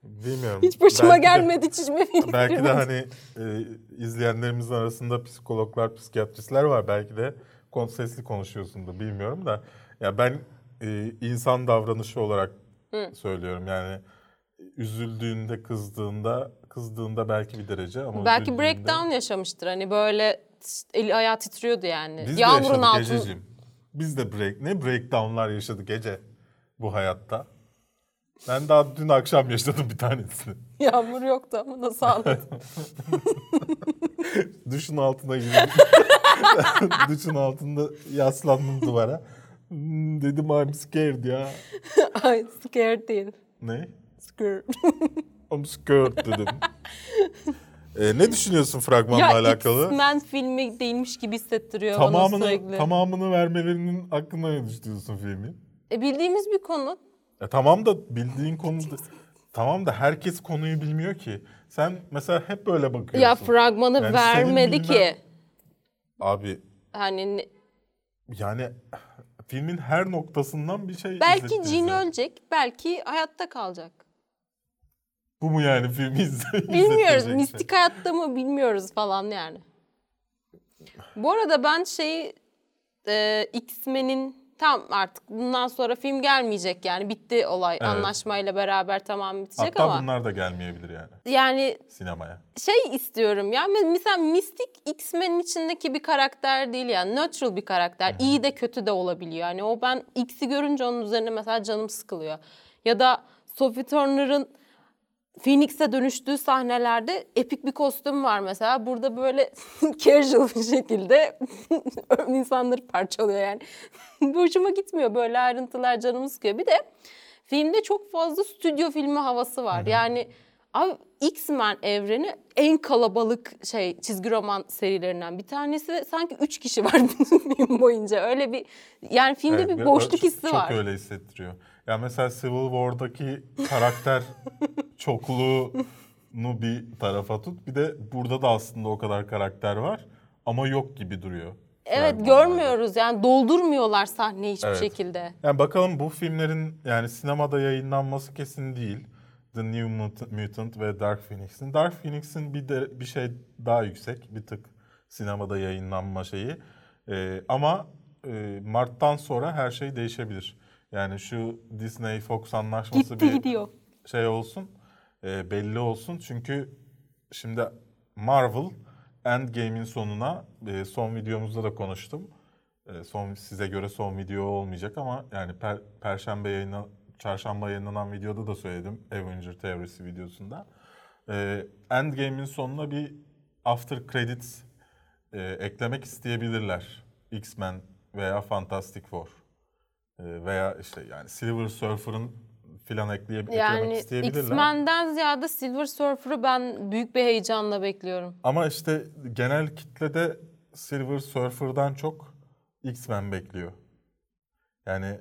Bilmiyorum. Hiç başıma Belki gelmedi hiç içime Phoenix Belki de hani e, izleyenlerimizin arasında psikologlar, psikiyatristler var. Belki de kon- sesli konuşuyorsundur bilmiyorum da. Ya ben e, insan davranışı olarak söylüyorum. Yani üzüldüğünde, kızdığında, kızdığında belki bir derece ama Belki üzüldüğünde- breakdown yaşamıştır. Hani böyle eli ayağı titriyordu yani. Biz de Yağmurun yaşadık altında. Ececiğim. Biz de break, ne breakdownlar yaşadık Ece bu hayatta. Ben daha dün akşam yaşadım bir tanesini. Yağmur yoktu ama nasıl ağladım. Duşun altına girdim. Duşun altında yaslandım duvara. Hmm, dedim I'm scared ya. Ay scared değil. Ne? Scared. I'm scared dedim. Ee, ne düşünüyorsun fragmanla ya alakalı? X-Men filmi değilmiş gibi hissettiriyor bana Tamamını, sürekli. tamamını vermelerinin hakkında ne düşünüyorsun filmin? E, bildiğimiz bir konu. E, tamam da bildiğin konuda... Tamam da herkes konuyu bilmiyor ki. Sen mesela hep böyle bakıyorsun. Ya fragmanı Yani vermedi bilmem- ki. Abi Hani ne- yani filmin her noktasından bir şey belki Jean ölecek, belki hayatta kalacak. Bu mu yani filmi izle- Bilmiyoruz. Mistik hayatta mı bilmiyoruz falan yani. Bu arada ben şeyi e, X-Men'in tam artık bundan sonra film gelmeyecek yani bitti olay Evet. anlaşmayla beraber tamam bitecek Hatta ama bunlar da gelmeyebilir yani yani sinemaya. şey istiyorum ya me- mesela Mistik X-Men'in içindeki bir karakter değil yani neutral bir karakter. İyi de kötü de olabiliyor. Yani o ben X'i görünce onun üzerine mesela canım sıkılıyor. Ya da Sophie Turner'ın Phoenix'e dönüştüğü sahnelerde epik bir kostüm var mesela. Burada böyle casual bir şekilde insanları parçalıyor yani. Bu Hoşuma gitmiyor. Böyle ayrıntılar canımı sıkıyor. Bir de filmde çok fazla stüdyo filmi havası var. Yani abi X-Men evreni en kalabalık şey çizgi roman serilerinden bir tanesi sanki üç kişi var film boyunca. Öyle bir yani filmde Evet, bir boşluk çok- hissi çok var. öyle hissettiriyor. Ya mesela Civil War'daki karakter çokluğunu bir tarafa tut. Bir de burada da aslında o kadar karakter var ama yok gibi duruyor. evet görmüyoruz yani doldurmuyorlar sahneyi hiçbir Evet. şekilde. Yani bakalım bu filmlerin yani sinemada yayınlanması kesin değil. The New Mut- Mutant ve Dark Phoenix'in. Dark Phoenix'in bir de bir şey daha yüksek, bir tık sinemada yayınlanma şeyi. Ee, ama e, Mart'tan sonra her şey değişebilir. Yani şu Disney Fox anlaşması Gitti bir gidiyor. şey olsun, e, belli olsun. Çünkü şimdi Marvel Endgame'in sonuna e, son videomuzda da konuştum. E, son size göre son video olmayacak ama yani per, perşembe yayına çarşamba yayınlanan videoda da söyledim Avenger teorisi videosunda. E, Endgame'in sonuna bir after credits e, eklemek isteyebilirler. X-Men veya Fantastic Four. E, veya işte yani Silver Surfer'ın filan ekleye, eklemek Yani isteyebilirler. X-Men'den ziyade Silver Surfer'ı ben büyük bir heyecanla bekliyorum. Ama işte genel kitlede Silver Surfer'dan çok X-Men bekliyor. Yani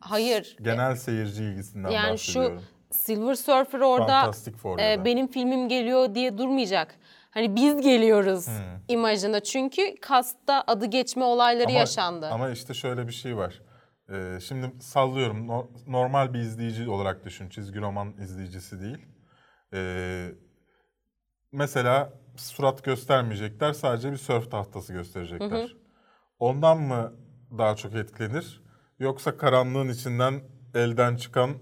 Hayır. genel seyirci ilgisinden yani şu bahsediyorum. Silver Surfer orada e, benim filmim geliyor diye durmayacak. Hani biz geliyoruz Hmm. imajına. Çünkü kasta adı geçme olayları Ama- yaşandı. Ama işte şöyle bir şey var. Ee, şimdi sallıyorum no- normal bir izleyici olarak düşün. Çizgi roman izleyicisi değil. Ee, mesela surat göstermeyecekler. Sadece bir sörf tahtası gösterecekler. Ondan mı daha çok etkilenir? Yoksa karanlığın içinden elden çıkan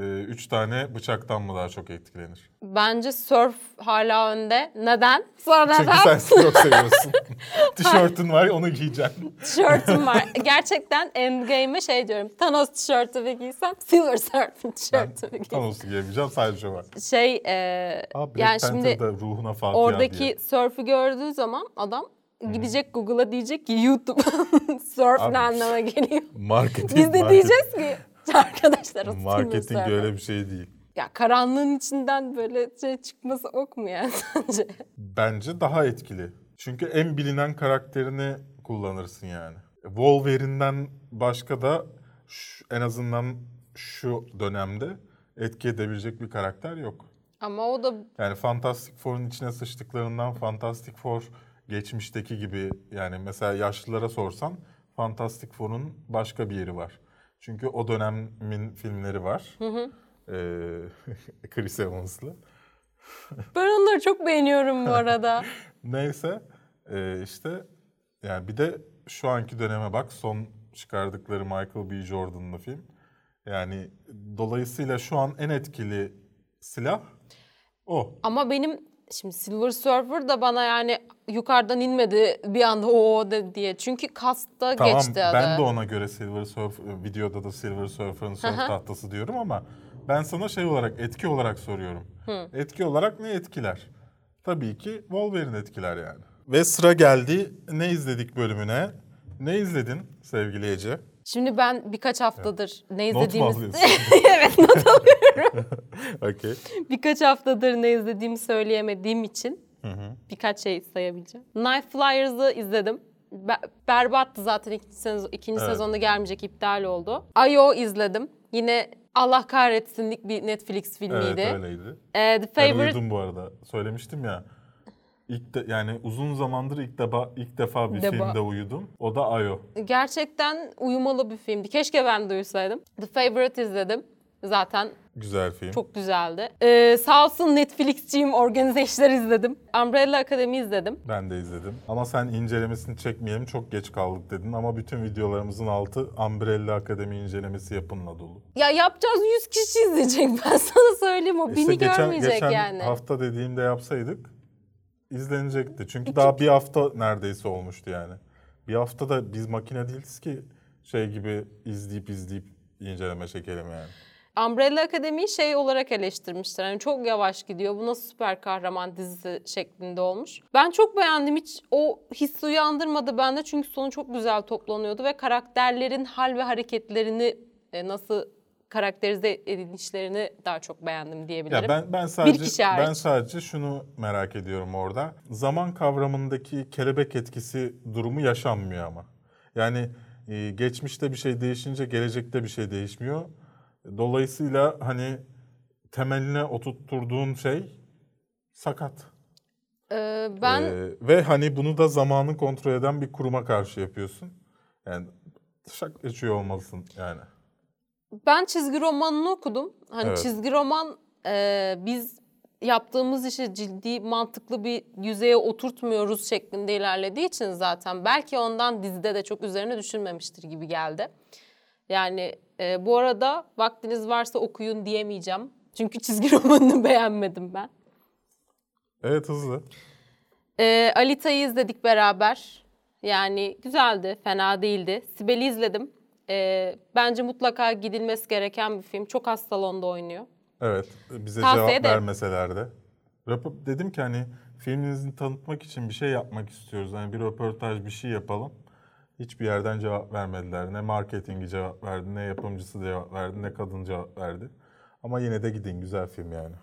üç tane bıçaktan mı daha çok etkilenir? Bence surf hala önde. Neden? Sonra Çünkü neden? sen çok seviyorsun. Tişörtün var onu giyeceksin. tişörtüm var. Gerçekten Endgame'e şey diyorum. Thanos tişörtümü giysem Silver Surfer tişörtümü giysem. Thanos'u giyemeyeceğim sadece var. Şey e, Abi Black yani şimdi ruhuna Fatiha oradaki diye. surf'ü gördüğü zaman adam gidecek Google'a diyecek ki YouTube surf Abi, ne anlama geliyor. Marketing, Biz de market- diyeceğiz ki arkadaşlar Marketing Surfer. öyle bir şey değil. Ya karanlığın içinden böyle şey çıkması ok mu yani sence? Bence daha etkili. Çünkü en bilinen karakterini kullanırsın yani. Wolverine'den başka da şu- en azından şu dönemde etki edebilecek bir karakter yok. Ama o da Yani Fantastic Four'un içine sıçtıklarından Fantastic Four geçmişteki gibi yani mesela yaşlılara sorsan Fantastic Four'un başka bir yeri var. Çünkü o dönemin filmleri var. Ee, Chris Evans'lı. ben onları çok beğeniyorum bu arada. Neyse ee, işte yani bir de şu anki döneme bak son çıkardıkları Michael B. Jordan'lı film. Yani dolayısıyla şu an en etkili silah o. Ama benim şimdi Silver Surfer da bana yani yukarıdan inmedi bir anda o de diye. Çünkü kasta Tamam geçti adı. ben de ona göre Silver Surf videoda da Silver Surfer'ın surf tahtası diyorum ama ben sana şey olarak etki olarak soruyorum. Etki olarak ne etkiler? Tabii ki Wolverine etkiler yani. Ve sıra geldi ne izledik bölümüne? Ne izledin sevgili Ece? Şimdi ben birkaç haftadır ne Not mu izlediğimiz... alıyorsun? evet not alıyorum. Okey. birkaç haftadır ne izlediğimi söyleyemediğim için birkaç şey sayabileceğim. Night Flyers'ı izledim. Be- berbattı zaten ikinci, sezon, ikinci Evet. sezonda gelmeyecek iptal oldu. I.O. izledim. Yine Allah kahretsinlik bir Netflix filmiydi. Evet öyleydi. Ee, The Ben Favorite uyudum bu arada. Söylemiştim ya. İlk de, yani uzun zamandır ilk defa ilk defa bir Deba. filmde uyudum. O da Ayo. gerçekten uyumalı bir filmdi. Keşke ben de uyusaydım. The Favorite izledim. Zaten Güzel film. çok güzeldi. Ee, sağ olsun Netflix'ciyim Organization'lar izledim. Umbrella Academy izledim. Ben de izledim. Ama sen incelemesini çekmeyelim çok geç kaldık dedin. Ama bütün videolarımızın altı Umbrella Akademi incelemesi yapımla dolu. Ya yapacağız 100 kişi izleyecek ben sana söyleyeyim o beni görmeyecek geçen yani. hafta dediğimde yapsaydık izlenecekti. Çünkü daha bir hafta neredeyse olmuştu yani. Bir haftada biz makine değiliz ki şey gibi izleyip izleyip inceleme çekelim yani. Umbrella Academy'yi şey olarak eleştirmişler. Hani çok yavaş gidiyor. Bu nasıl süper kahraman dizisi şeklinde olmuş. Ben çok beğendim. Hiç o hissi uyandırmadı bende. Çünkü sonu çok güzel toplanıyordu ve karakterlerin hal ve hareketlerini e, nasıl karakterize edilişlerini daha çok beğendim diyebilirim. Ya ben ben sadece kişi hariç. ben sadece şunu merak ediyorum orada. Zaman kavramındaki kelebek etkisi durumu yaşanmıyor ama. Yani e, geçmişte bir şey değişince gelecekte bir şey değişmiyor. Dolayısıyla hani temeline oturtturduğun şey sakat. Ee, ben Ee, ve hani bunu da zamanı kontrol eden bir kuruma karşı yapıyorsun. Yani şak geçiyor olmalısın yani. Ben çizgi romanını okudum. Hani Evet. çizgi roman e, biz yaptığımız işi ciddi mantıklı bir yüzeye oturtmuyoruz şeklinde ilerlediği için zaten belki ondan dizide de çok üzerine düşünmemiştir gibi geldi. Yani e, bu arada vaktiniz varsa okuyun diyemeyeceğim. Çünkü çizgi romanını beğenmedim ben. Evet hızlı. E, Alita'yı izledik beraber. Yani güzeldi, fena değildi. Sibel'i izledim. E, bence mutlaka gidilmesi gereken bir film. Çok az salonda oynuyor. Evet bize Tavsiye cevap ederim. vermeseler de. Röpo- dedim ki hani filminizi tanıtmak için bir şey yapmak istiyoruz. Hani bir röportaj bir şey yapalım. Hiçbir yerden cevap vermediler. Ne marketingi cevap verdi, ne yapımcısı cevap verdi, ne kadın cevap verdi. Ama yine de gidin güzel film yani.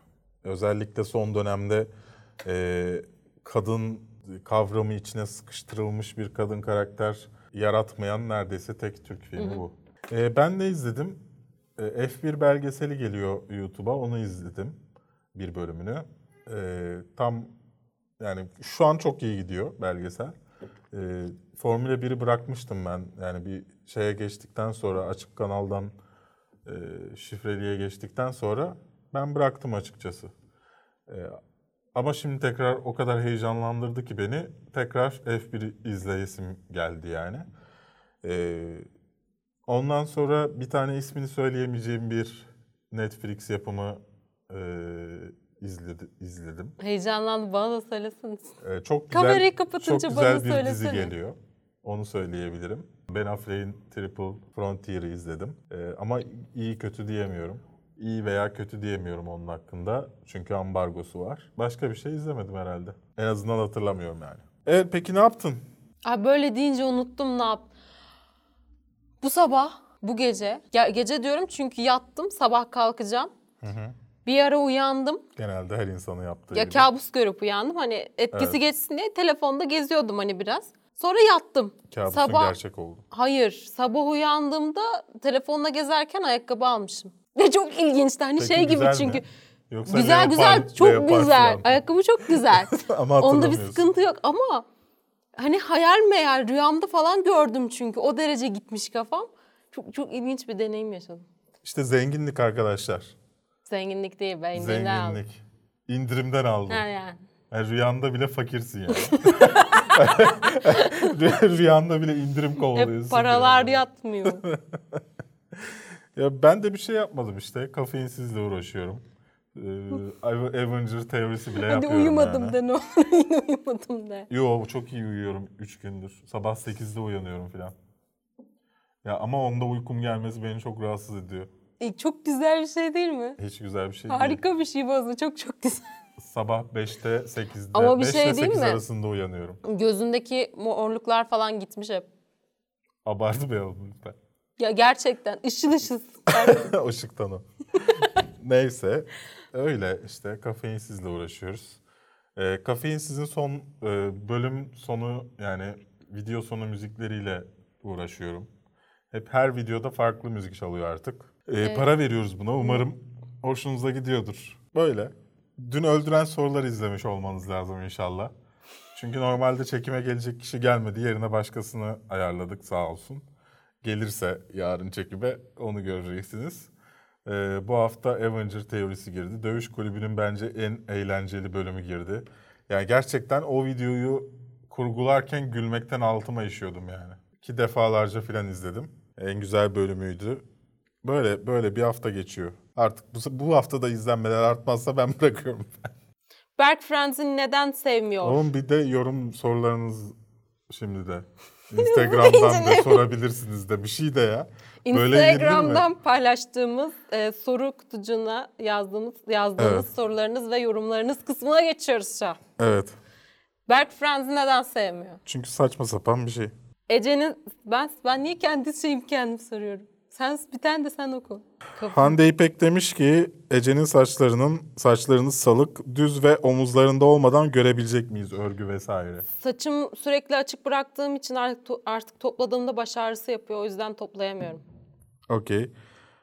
Özellikle son dönemde e, kadın kavramı içine sıkıştırılmış bir kadın karakter yaratmayan neredeyse tek Türk filmi bu. E, ben de izledim. E, F1 belgeseli geliyor YouTube'a. Onu izledim. Bir bölümünü. E, tam yani şu an çok iyi gidiyor belgesel. E, Formula 1'i bırakmıştım ben. Yani bir şeye geçtikten sonra açık kanaldan e, şifreliye geçtikten sonra ben bıraktım açıkçası. E, ama şimdi tekrar o kadar heyecanlandırdı ki beni tekrar F1 izleyesim geldi yani. E, ondan sonra bir tane ismini söyleyemeyeceğim bir Netflix yapımı e, izledi, izledim. Heyecanlandı bana da söylesiniz. Ee, çok güzel, Kamerayı kapatınca çok bana güzel bir dizi söylesene. geliyor. Onu söyleyebilirim. Ben Affleck'in Triple Frontier'ı izledim. Ee, ama iyi kötü diyemiyorum. İyi veya kötü diyemiyorum onun hakkında. Çünkü ambargosu var. Başka bir şey izlemedim herhalde. En azından hatırlamıyorum yani. Evet peki ne yaptın? Abi böyle deyince unuttum ne yap. Bu sabah, bu gece, ge- gece diyorum çünkü yattım, sabah kalkacağım. Bir ara uyandım. Genelde her insanın yaptığı Ya gibi. kabus görüp uyandım. Hani etkisi Evet. geçsin diye telefonda geziyordum hani biraz. Sonra yattım. Kabusun sabah gerçek oldu. Hayır, sabah uyandığımda telefonla gezerken ayakkabı almışım. Ve çok ilginçti hani Peki şey gibi güzel mi? çünkü. Yoksa Güzel güzel, çok güzel. falan. Ayakkabı çok güzel. Ama Onda bir sıkıntı yok ama hani hayal meyal rüyamda falan gördüm çünkü o derece gitmiş kafam. Çok çok ilginç bir deneyim yaşadım. İşte zenginlik arkadaşlar. Zenginlik değil be, indirimden aldım. Zenginlik. İndirimden aldım. Ha yani. Yani rüyanda bile fakirsin yani. rüyanda bile indirim kovalıyorsun. Hep paralar yani. yatmıyor. Ya ben de bir şey yapmadım işte. Kafeinsizle uğraşıyorum. Ee, Avenger teorisi bile Hadi yapıyorum uyumadım yani. de ne olur yine uyumadım de. Yo çok iyi uyuyorum 3 gündür. Sabah 8'de uyanıyorum falan. Ya ama onda uykum gelmesi beni çok rahatsız ediyor. E, çok güzel bir şey değil mi? Hiç güzel bir şey değil. Harika bir şey bu. Çok çok güzel. Sabah 5'te 8'de Ama bir 5 şey ile değil 8 mi? arasında uyanıyorum. Gözündeki morluklar falan gitmiş hep. Abartmayalım lütfen. Ya gerçekten ışıl ışıl. Işıktan o. Neyse öyle işte kafeinsizle uğraşıyoruz. Ee, kafeinsizin son e, bölüm sonu yani video sonu müzikleriyle uğraşıyorum. Hep her videoda farklı müzik çalıyor artık. Ee, Para veriyoruz buna umarım hoşunuza gidiyordur. Böyle. Dün öldüren soruları izlemiş olmanız lazım inşallah. Çünkü normalde çekime gelecek kişi gelmedi. Yerine başkasını ayarladık sağ olsun. Gelirse yarın çekime onu göreceksiniz. Ee, bu hafta Avenger teorisi girdi. Dövüş kulübünün bence en eğlenceli bölümü girdi. Yani gerçekten o videoyu kurgularken gülmekten altıma işiyordum yani. Ki defalarca filan izledim. En güzel bölümüydü. Böyle böyle bir hafta geçiyor. Artık bu, bu hafta da izlenmeler artmazsa ben bırakıyorum. Berk Frenz'i neden sevmiyor? Oğlum bir de yorum sorularınız şimdi de. Instagram'dan da sorabilirsiniz de bir şey de ya. Instagram'dan paylaştığımız e, soru kutucuğuna yazdığımız yazdığınız Evet. sorularınız ve yorumlarınız kısmına geçiyoruz şu an. Evet. Berk Frenz'i neden sevmiyor? Çünkü saçma sapan bir şey. Ece'nin ben ben niye kendi şeyim kendim soruyorum. Sen bir tane de sen oku. Kapı- Hande İpek demiş ki Ece'nin saçlarının saçlarını salık, düz ve omuzlarında olmadan görebilecek miyiz örgü vesaire? Saçım sürekli açık bıraktığım için artık, to- artık topladığımda baş ağrısı yapıyor. O yüzden toplayamıyorum. Okey.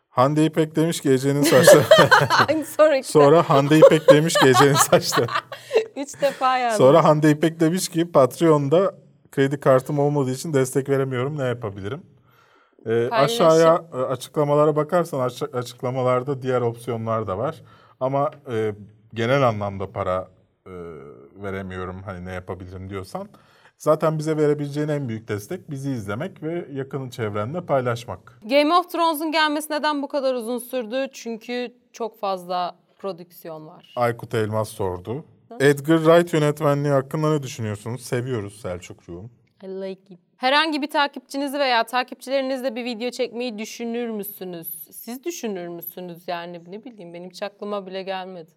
Hande İpek demiş ki Ece'nin saçları... Sonraki. Sonra Hande İpek demiş ki Ece'nin saçları... Üç defa yazdım. Sonra Hande İpek demiş ki Patreon'da kredi kartım olmadığı için destek veremiyorum. Ne yapabilirim? Paylaşım. aşağıya e, açıklamalara bakarsan aç- açıklamalarda diğer opsiyonlar da var. Ama e, genel anlamda para e, veremiyorum hani ne yapabilirim diyorsan. Zaten bize verebileceğin en büyük destek bizi izlemek ve yakın çevrenle paylaşmak. Game of Thrones'un gelmesi neden bu kadar uzun sürdü? Çünkü çok fazla prodüksiyon var. Aykut Elmas sordu. Edgar Wright yönetmenliği hakkında ne düşünüyorsunuz? Seviyoruz Selçukluğum. I like it. Herhangi bir takipçinizi veya takipçilerinizle bir video çekmeyi düşünür müsünüz? Siz düşünür müsünüz yani ne bileyim benim hiç aklıma bile gelmedi.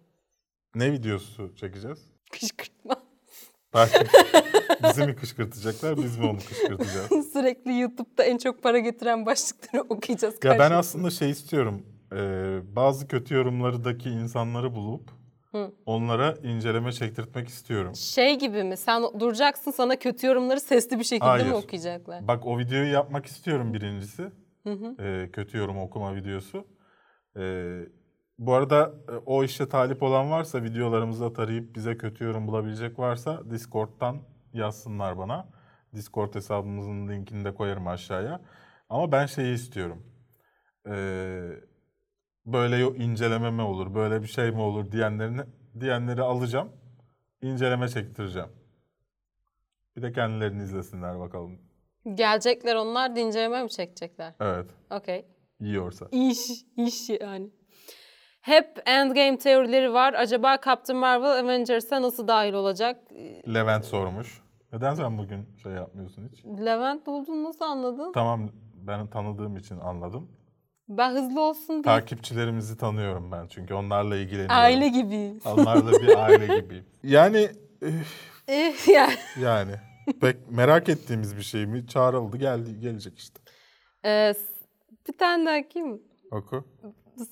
Ne videosu çekeceğiz? Kışkırtma. Belki bizi mi kışkırtacaklar, biz mi onu kışkırtacağız? Sürekli YouTube'da en çok para getiren başlıkları okuyacağız. Ya ben aslında şey istiyorum. e, bazı kötü yorumlardaki insanları bulup onlara inceleme çektirtmek istiyorum. Şey gibi mi? Sen duracaksın sana kötü yorumları sesli bir şekilde mi Hayır. okuyacaklar? Bak o videoyu yapmak istiyorum birincisi. E, kötü yorum okuma videosu. E, bu arada e, o işe talip olan varsa videolarımızı tarayıp bize kötü yorum bulabilecek varsa Discord'dan yazsınlar bana. Discord hesabımızın linkini de koyarım aşağıya. Ama ben şeyi istiyorum. E, böyle inceleme mi olur, böyle bir şey mi olur diyenlerini diyenleri alacağım. inceleme çektireceğim. Bir de kendilerini izlesinler bakalım. Gelecekler onlar dinceleme mi çekecekler? Evet, Okey. yiyorsa. İş, iş yani. Hep endgame teorileri var. Acaba Captain Marvel Avengers'a nasıl dahil olacak? Levent sormuş. Neden sen bugün şey yapmıyorsun hiç? Levent olduğunu nasıl anladın? Tamam ben tanıdığım için anladım. Ben hızlı olsun diye. Takipçilerimizi tanıyorum ben çünkü onlarla ilgileniyorum. Aile gibi. Onlarla bir aile gibi. Yani üf, Eh, yani. yani pek merak ettiğimiz bir şey mi? Çağrıldı geldi gelecek işte. Ee, bir tane daha kim? Oku.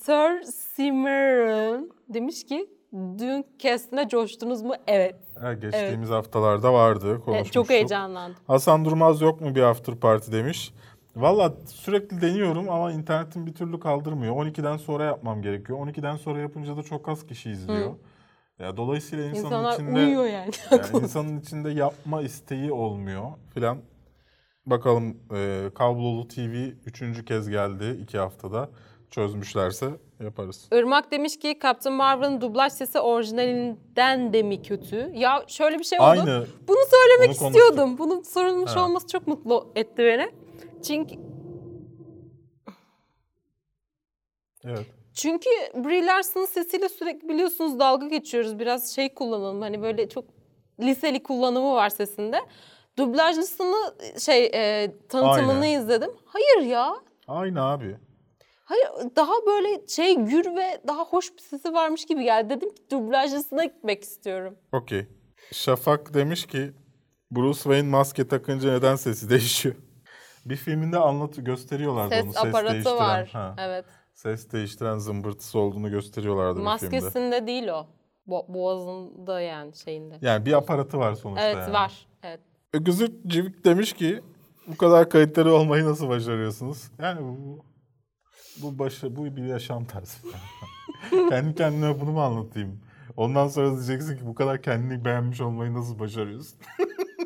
Sir Simmeron demiş ki dün kestine coştunuz mu? Evet. Ha, geçtiğimiz haftalarda vardı Evet, konuşmuştuk. çok heyecanlandım. Hasan Durmaz yok mu bir after party demiş. Valla sürekli deniyorum ama internetim bir türlü kaldırmıyor. 12'den sonra yapmam gerekiyor. 12'den sonra yapınca da çok az kişi izliyor. Ya dolayısıyla insanın İnsanlar içinde uyuyor yani. yani insanın içinde yapma isteği olmuyor filan. Bakalım e, kablolu TV üçüncü kez geldi iki haftada. Çözmüşlerse yaparız. Irmak demiş ki Captain Marvel'ın dublaj sesi orijinalinden de mi kötü? Ya şöyle bir şey oldu. Aynı. Bunu söylemek Onu konuştuk. istiyordum. Bunun sorulmuş Ha. olması çok mutlu etti beni. Çünkü Evet. çünkü Brie Larson'ın sesiyle sürekli biliyorsunuz dalga geçiyoruz. Biraz şey kullanalım hani böyle çok liseli kullanımı var sesinde. Dublajlısını şey e, tanıtımını Aynen. izledim. Hayır ya. Aynı abi. Hayır daha böyle şey gür ve daha hoş bir sesi varmış gibi geldi. Dedim ki dublajlısına gitmek istiyorum. Okey. Şafak demiş ki Bruce Wayne maske takınca neden sesi değişiyor? Bir filminde anlat gösteriyorlardı Ses onu. Ses aparatı değiştiren. var. Ha. Evet. Ses değiştiren zımbırtısı olduğunu gösteriyorlardı bir filmde. Maskesinde değil o. Bo- boğazında yani şeyinde. Yani bir aparatı var sonuçta Evet yani. var. Evet. Ögüzür Civik demiş ki bu kadar kayıtları olmayı nasıl başarıyorsunuz? Yani bu, bu, başı, bu bir yaşam tarzı. Kendi kendime bunu mu anlatayım? Ondan sonra diyeceksin ki bu kadar kendini beğenmiş olmayı nasıl başarıyorsun?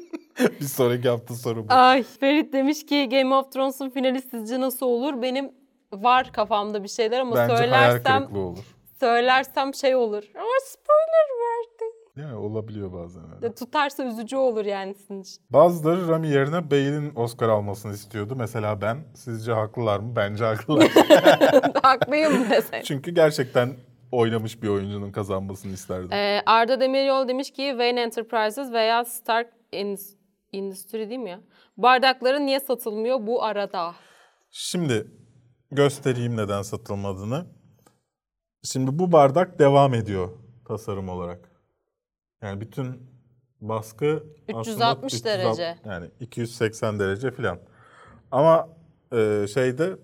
bir sonraki hafta soru bu. Ay Ferit demiş ki Game of Thrones'un finali sizce nasıl olur? Benim var kafamda bir şeyler ama Bence söylersem olur. söylersem şey olur. Ama spoiler verdi. Yani olabiliyor bazen öyle. Tutarsa üzücü olur yani sizin için. Bazıları Rami yerine Bale'in Oscar almasını istiyordu. Mesela ben. Sizce haklılar mı? Bence haklılar. Haklıyım desek. Çünkü gerçekten oynamış bir oyuncunun kazanmasını isterdim. Ee, Arda Demiryol demiş ki Wayne Enterprises veya Stark Indus- Industry değil mi ya? Bardakları niye satılmıyor bu arada? Şimdi göstereyim neden satılmadığını. Şimdi bu bardak devam ediyor tasarım olarak. Yani bütün baskı 360 aslında derece. Yani 280 derece falan. Ama e, şeyde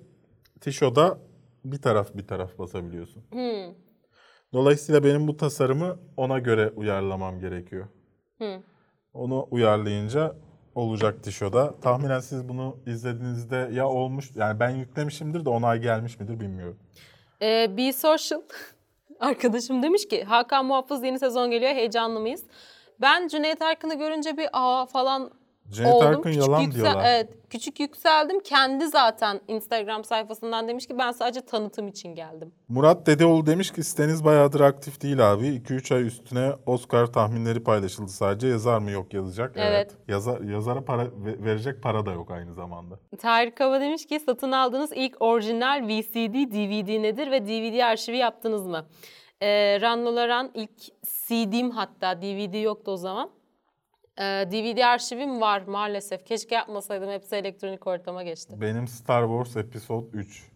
Tişo'da bir taraf bir taraf basabiliyorsun. Hmm. Dolayısıyla benim bu tasarımı ona göre uyarlamam gerekiyor. Hı. Onu uyarlayınca olacak Tişo'da. Tahminen siz bunu izlediğinizde ya olmuş yani ben yüklemişimdir de onay gelmiş midir bilmiyorum. Ee, Be Social arkadaşım demiş ki Hakan Muhafız yeni sezon geliyor heyecanlı mıyız? Ben Cüneyt Arkın'ı görünce bir aa falan Cüneyt oldum. Arkın yalan yüksel- diyorlar. Evet, küçük yükseldim. Kendi zaten Instagram sayfasından demiş ki ben sadece tanıtım için geldim. Murat Dedeoğlu demiş ki siteniz bayağıdır aktif değil abi. 2-3 ay üstüne Oscar tahminleri paylaşıldı sadece. Yazar mı yok yazacak. Evet. Yazar, yazara para ve- verecek para da yok aynı zamanda. Tarık Kava demiş ki satın aldığınız ilk orijinal VCD, DVD nedir ve DVD arşivi yaptınız mı? Ee, Ranno Laran ilk CD'm hatta DVD yoktu o zaman. Ee, DVD arşivim var maalesef. Keşke yapmasaydım. Hepsi elektronik ortama geçti. Benim Star Wars Episode 3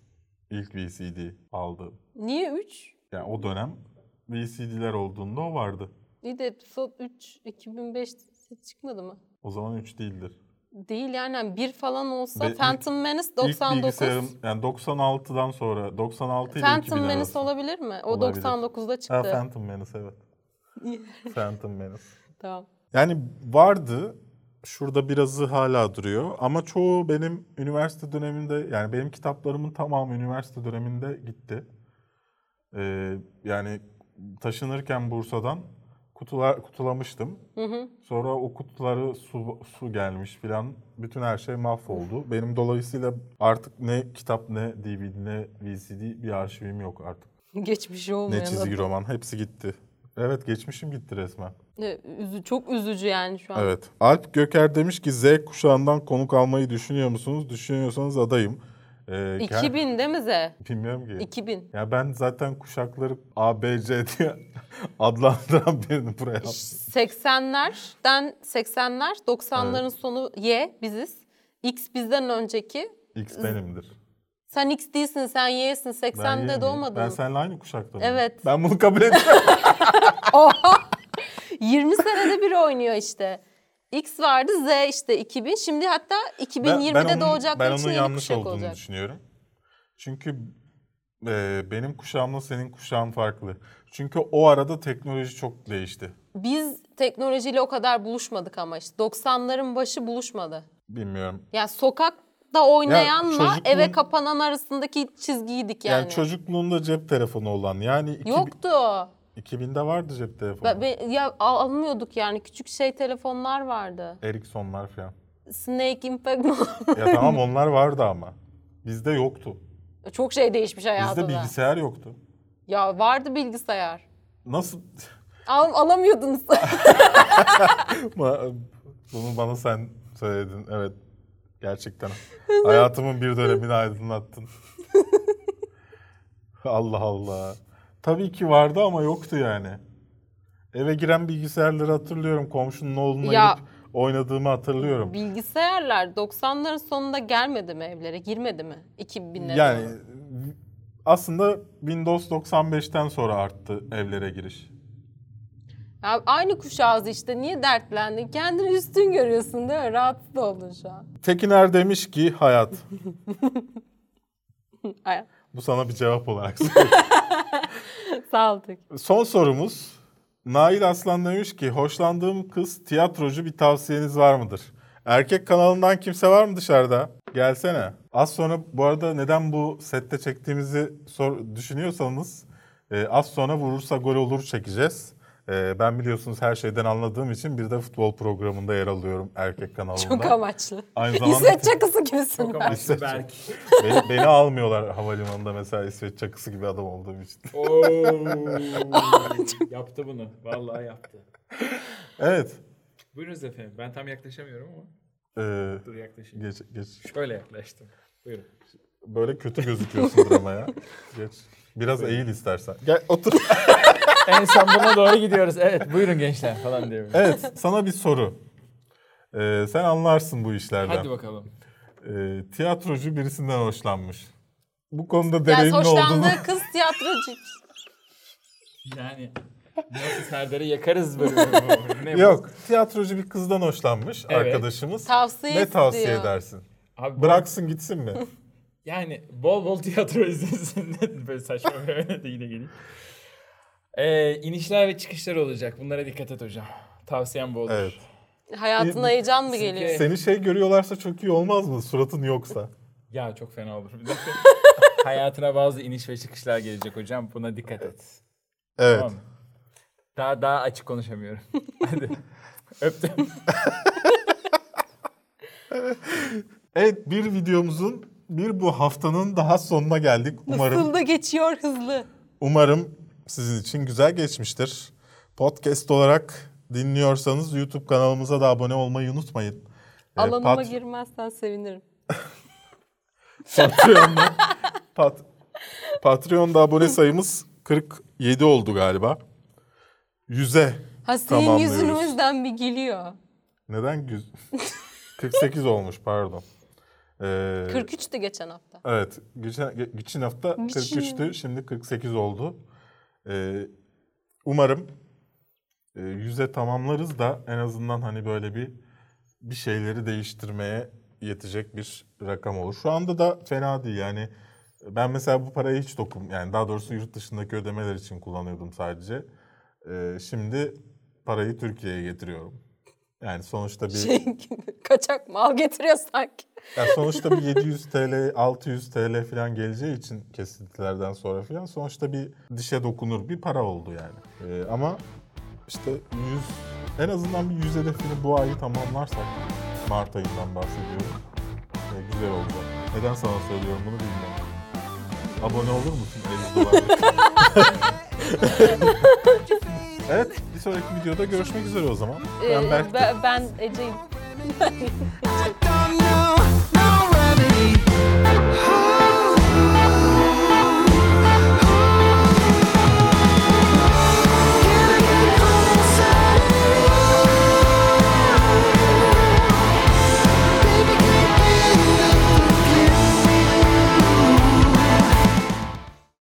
ilk VCD aldı. Niye 3? Yani o dönem VCD'ler olduğunda o vardı. İyi de Episode 3 2005 çıkmadı mı? O zaman 3 değildir. Değil yani yani bir falan olsa Ve Phantom Menace İlk 99. bilgisayarım yani 96'dan sonra 96 ile 2000 Phantom Menace arası. olabilir mi? O Olabilir. 99'da çıktı. Ha Phantom Menace evet. Phantom Menace. Tamam. Yani vardı. Şurada birazı hala duruyor ama çoğu benim üniversite döneminde yani benim kitaplarımın tamamı üniversite döneminde gitti. Ee, yani taşınırken Bursa'dan kutular kutulamıştım. Sonra o kutuları su, su gelmiş filan. Bütün her şey mahvoldu. Benim dolayısıyla artık ne kitap ne DVD ne VCD bir arşivim yok artık. Geçmiş olmayan. Ne çizgi roman hepsi gitti. Evet geçmişim gitti resmen. Üzü, çok üzücü yani şu an. Evet. Alp Göker demiş ki Z kuşağından konuk almayı düşünüyor musunuz? Düşünüyorsanız adayım. Ee, gel- 2000 değil mi Z? Bilmiyorum ki. 2000. Ya ben zaten kuşakları A, B, C diye adlandıran birini buraya yaptım. 80'lerden 80'ler 90'ların sonu Y biziz. X bizden önceki. X benimdir. Sen X değilsin sen Y'sin. Ben 80'de yeniyim. doğmadın. Ben seninle aynı kuşakta? Evet. Ben bunu kabul ediyorum. 20 senede bir oynuyor işte. X vardı Z işte 2000. Şimdi hatta 2020'de onun- doğacaklar ben için onun yeni yanlış kuşak olduğunu olacak. düşünüyorum. Çünkü e, benim kuşağımla senin kuşağın farklı. Çünkü o arada teknoloji çok değişti. Biz teknolojiyle o kadar buluşmadık ama işte 90'ların başı buluşmadı. Bilmiyorum. Yani sokakta oynayanla çocukluğun- eve kapanan arasındaki çizgiydik Yani, yani. çocukluğunda cep telefonu olan yani iki, Yoktu. 2000'de vardı cep telefonu. Ben- ben- ya al- almıyorduk yani küçük şey telefonlar vardı. Ericssonlar falan. Snake Impact mı? Ya tamam onlar vardı ama. Bizde yoktu. Çok şey değişmiş hayatında. Bizde bilgisayar yoktu. Ya vardı bilgisayar. Nasıl? Al, alamıyordunuz. Bunu bana sen söyledin. Evet. Gerçekten. Hayatımın bir dönemini aydınlattın. Allah Allah. Tabii ki vardı ama yoktu yani. Eve giren bilgisayarları hatırlıyorum. Komşunun oğluna Ya- gidip oynadığımı hatırlıyorum. Bilgisayarlar 90'ların sonunda gelmedi mi evlere? Girmedi mi? 2000'lere Yani aslında Windows 95'ten sonra arttı evlere giriş. Ya aynı kuşağız işte. Niye dertlendin? Kendini üstün görüyorsun değil mi? Rahatsız oldun şu an. Tekiner demiş ki hayat. Ay, Bu sana bir cevap olarak. Sağ ol Tek. Son sorumuz. Nail Aslan demiş ki hoşlandığım kız tiyatrocu bir tavsiyeniz var mıdır? Erkek kanalından kimse var mı dışarıda? Gelsene. Az sonra bu arada neden bu sette çektiğimizi sor, düşünüyorsanız e, az sonra vurursa gol olur çekeceğiz. E, ben biliyorsunuz her şeyden anladığım için bir de futbol programında yer alıyorum erkek kanalında. Çok amaçlı. Aynı zamanda İsveç çakısı gibisin. Çok amaçlı İsveç. Berk. beni, beni almıyorlar havalimanında mesela İsveç çakısı gibi adam olduğum için. Oo, yaptı bunu. Vallahi yaptı. Evet. Buyurunuz efendim. Ben tam yaklaşamıyorum ama. E, Dur yaklaşayım. geç, geç. Şöyle yaklaştım. Buyurun. Böyle kötü gözüküyorsundur ama ya. Geç. Biraz eğil istersen. Gel otur. en son buna doğru gidiyoruz. Evet buyurun gençler falan diyorum. Evet sana bir soru. Ee, sen anlarsın bu işlerden. Hadi bakalım. Ee, tiyatrocu birisinden hoşlanmış. Bu konuda Yani deneyimli olduğunu... hoşlandığı kız tiyatrocu. Yani nasıl Serdar'ı yakarız böyle. ne? Yok. Tiyatrocu bir kızdan hoşlanmış Evet. arkadaşımız. Tavsiye ne tavsiye istiyor. edersin? Abi, Bıraksın gitsin mi? Yani bol bol tiyatro izlesin. böyle saçma böyle değil de geleyim. Ee, inişler ve çıkışlar olacak. Bunlara dikkat et hocam. Tavsiyem bu olur. evet. Hayatına heyecan mı geliyor? Seni şey görüyorlarsa çok iyi olmaz mı? Suratın yoksa. Ya çok fena olur. Bir dakika. Hayatına bazı iniş ve çıkışlar gelecek hocam. Buna dikkat et. Evet. Tamam mı? Daha daha açık konuşamıyorum. Hadi. Öptüm. Evet bir videomuzun bir bu haftanın daha sonuna geldik. Umarım Nasıl da geçiyor hızlı. umarım sizin için güzel geçmiştir. Podcast olarak dinliyorsanız YouTube kanalımıza da abone olmayı unutmayın. Ee, Alanıma Pat- girmezsen sevinirim. Patreon'da Pat Patreon'da abone sayımız 47 oldu galiba. 100'e Ha senin yüzünüzden bir gülüyor. Neden güz 48 olmuş pardon. Ee, 43'tü geçen hafta. Evet. Geçen, ge- geçen hafta Geçen 43'tü. Şimdi 48 oldu. Ee, umarım e, 100'e tamamlarız da en azından hani böyle bir bir şeyleri değiştirmeye yetecek bir rakam olur. Şu anda da fena değil yani. Ben mesela bu parayı hiç dokum yani daha doğrusu yurt dışındaki ödemeler için kullanıyordum sadece. Ee, şimdi parayı Türkiye'ye getiriyorum. Yani sonuçta bir Şey gibi kaçak mal getiriyor sanki. ya sonuçta bir 700 TL, 600 TL falan geleceği için kesintilerden sonra falan sonuçta bir dişe dokunur bir para oldu yani. Ee, ama işte 100 en azından bir 100 hedefini bu ayı tamamlarsak Mart ayından bahsediyorum. Ee, güzel olacak. Neden sana söylüyorum bunu bilmiyorum. Abone olur musun 50 dolarlık? evet bir sonraki videoda görüşmek üzere o zaman. Ben Ee, Berk. ben, ben Ece'yim.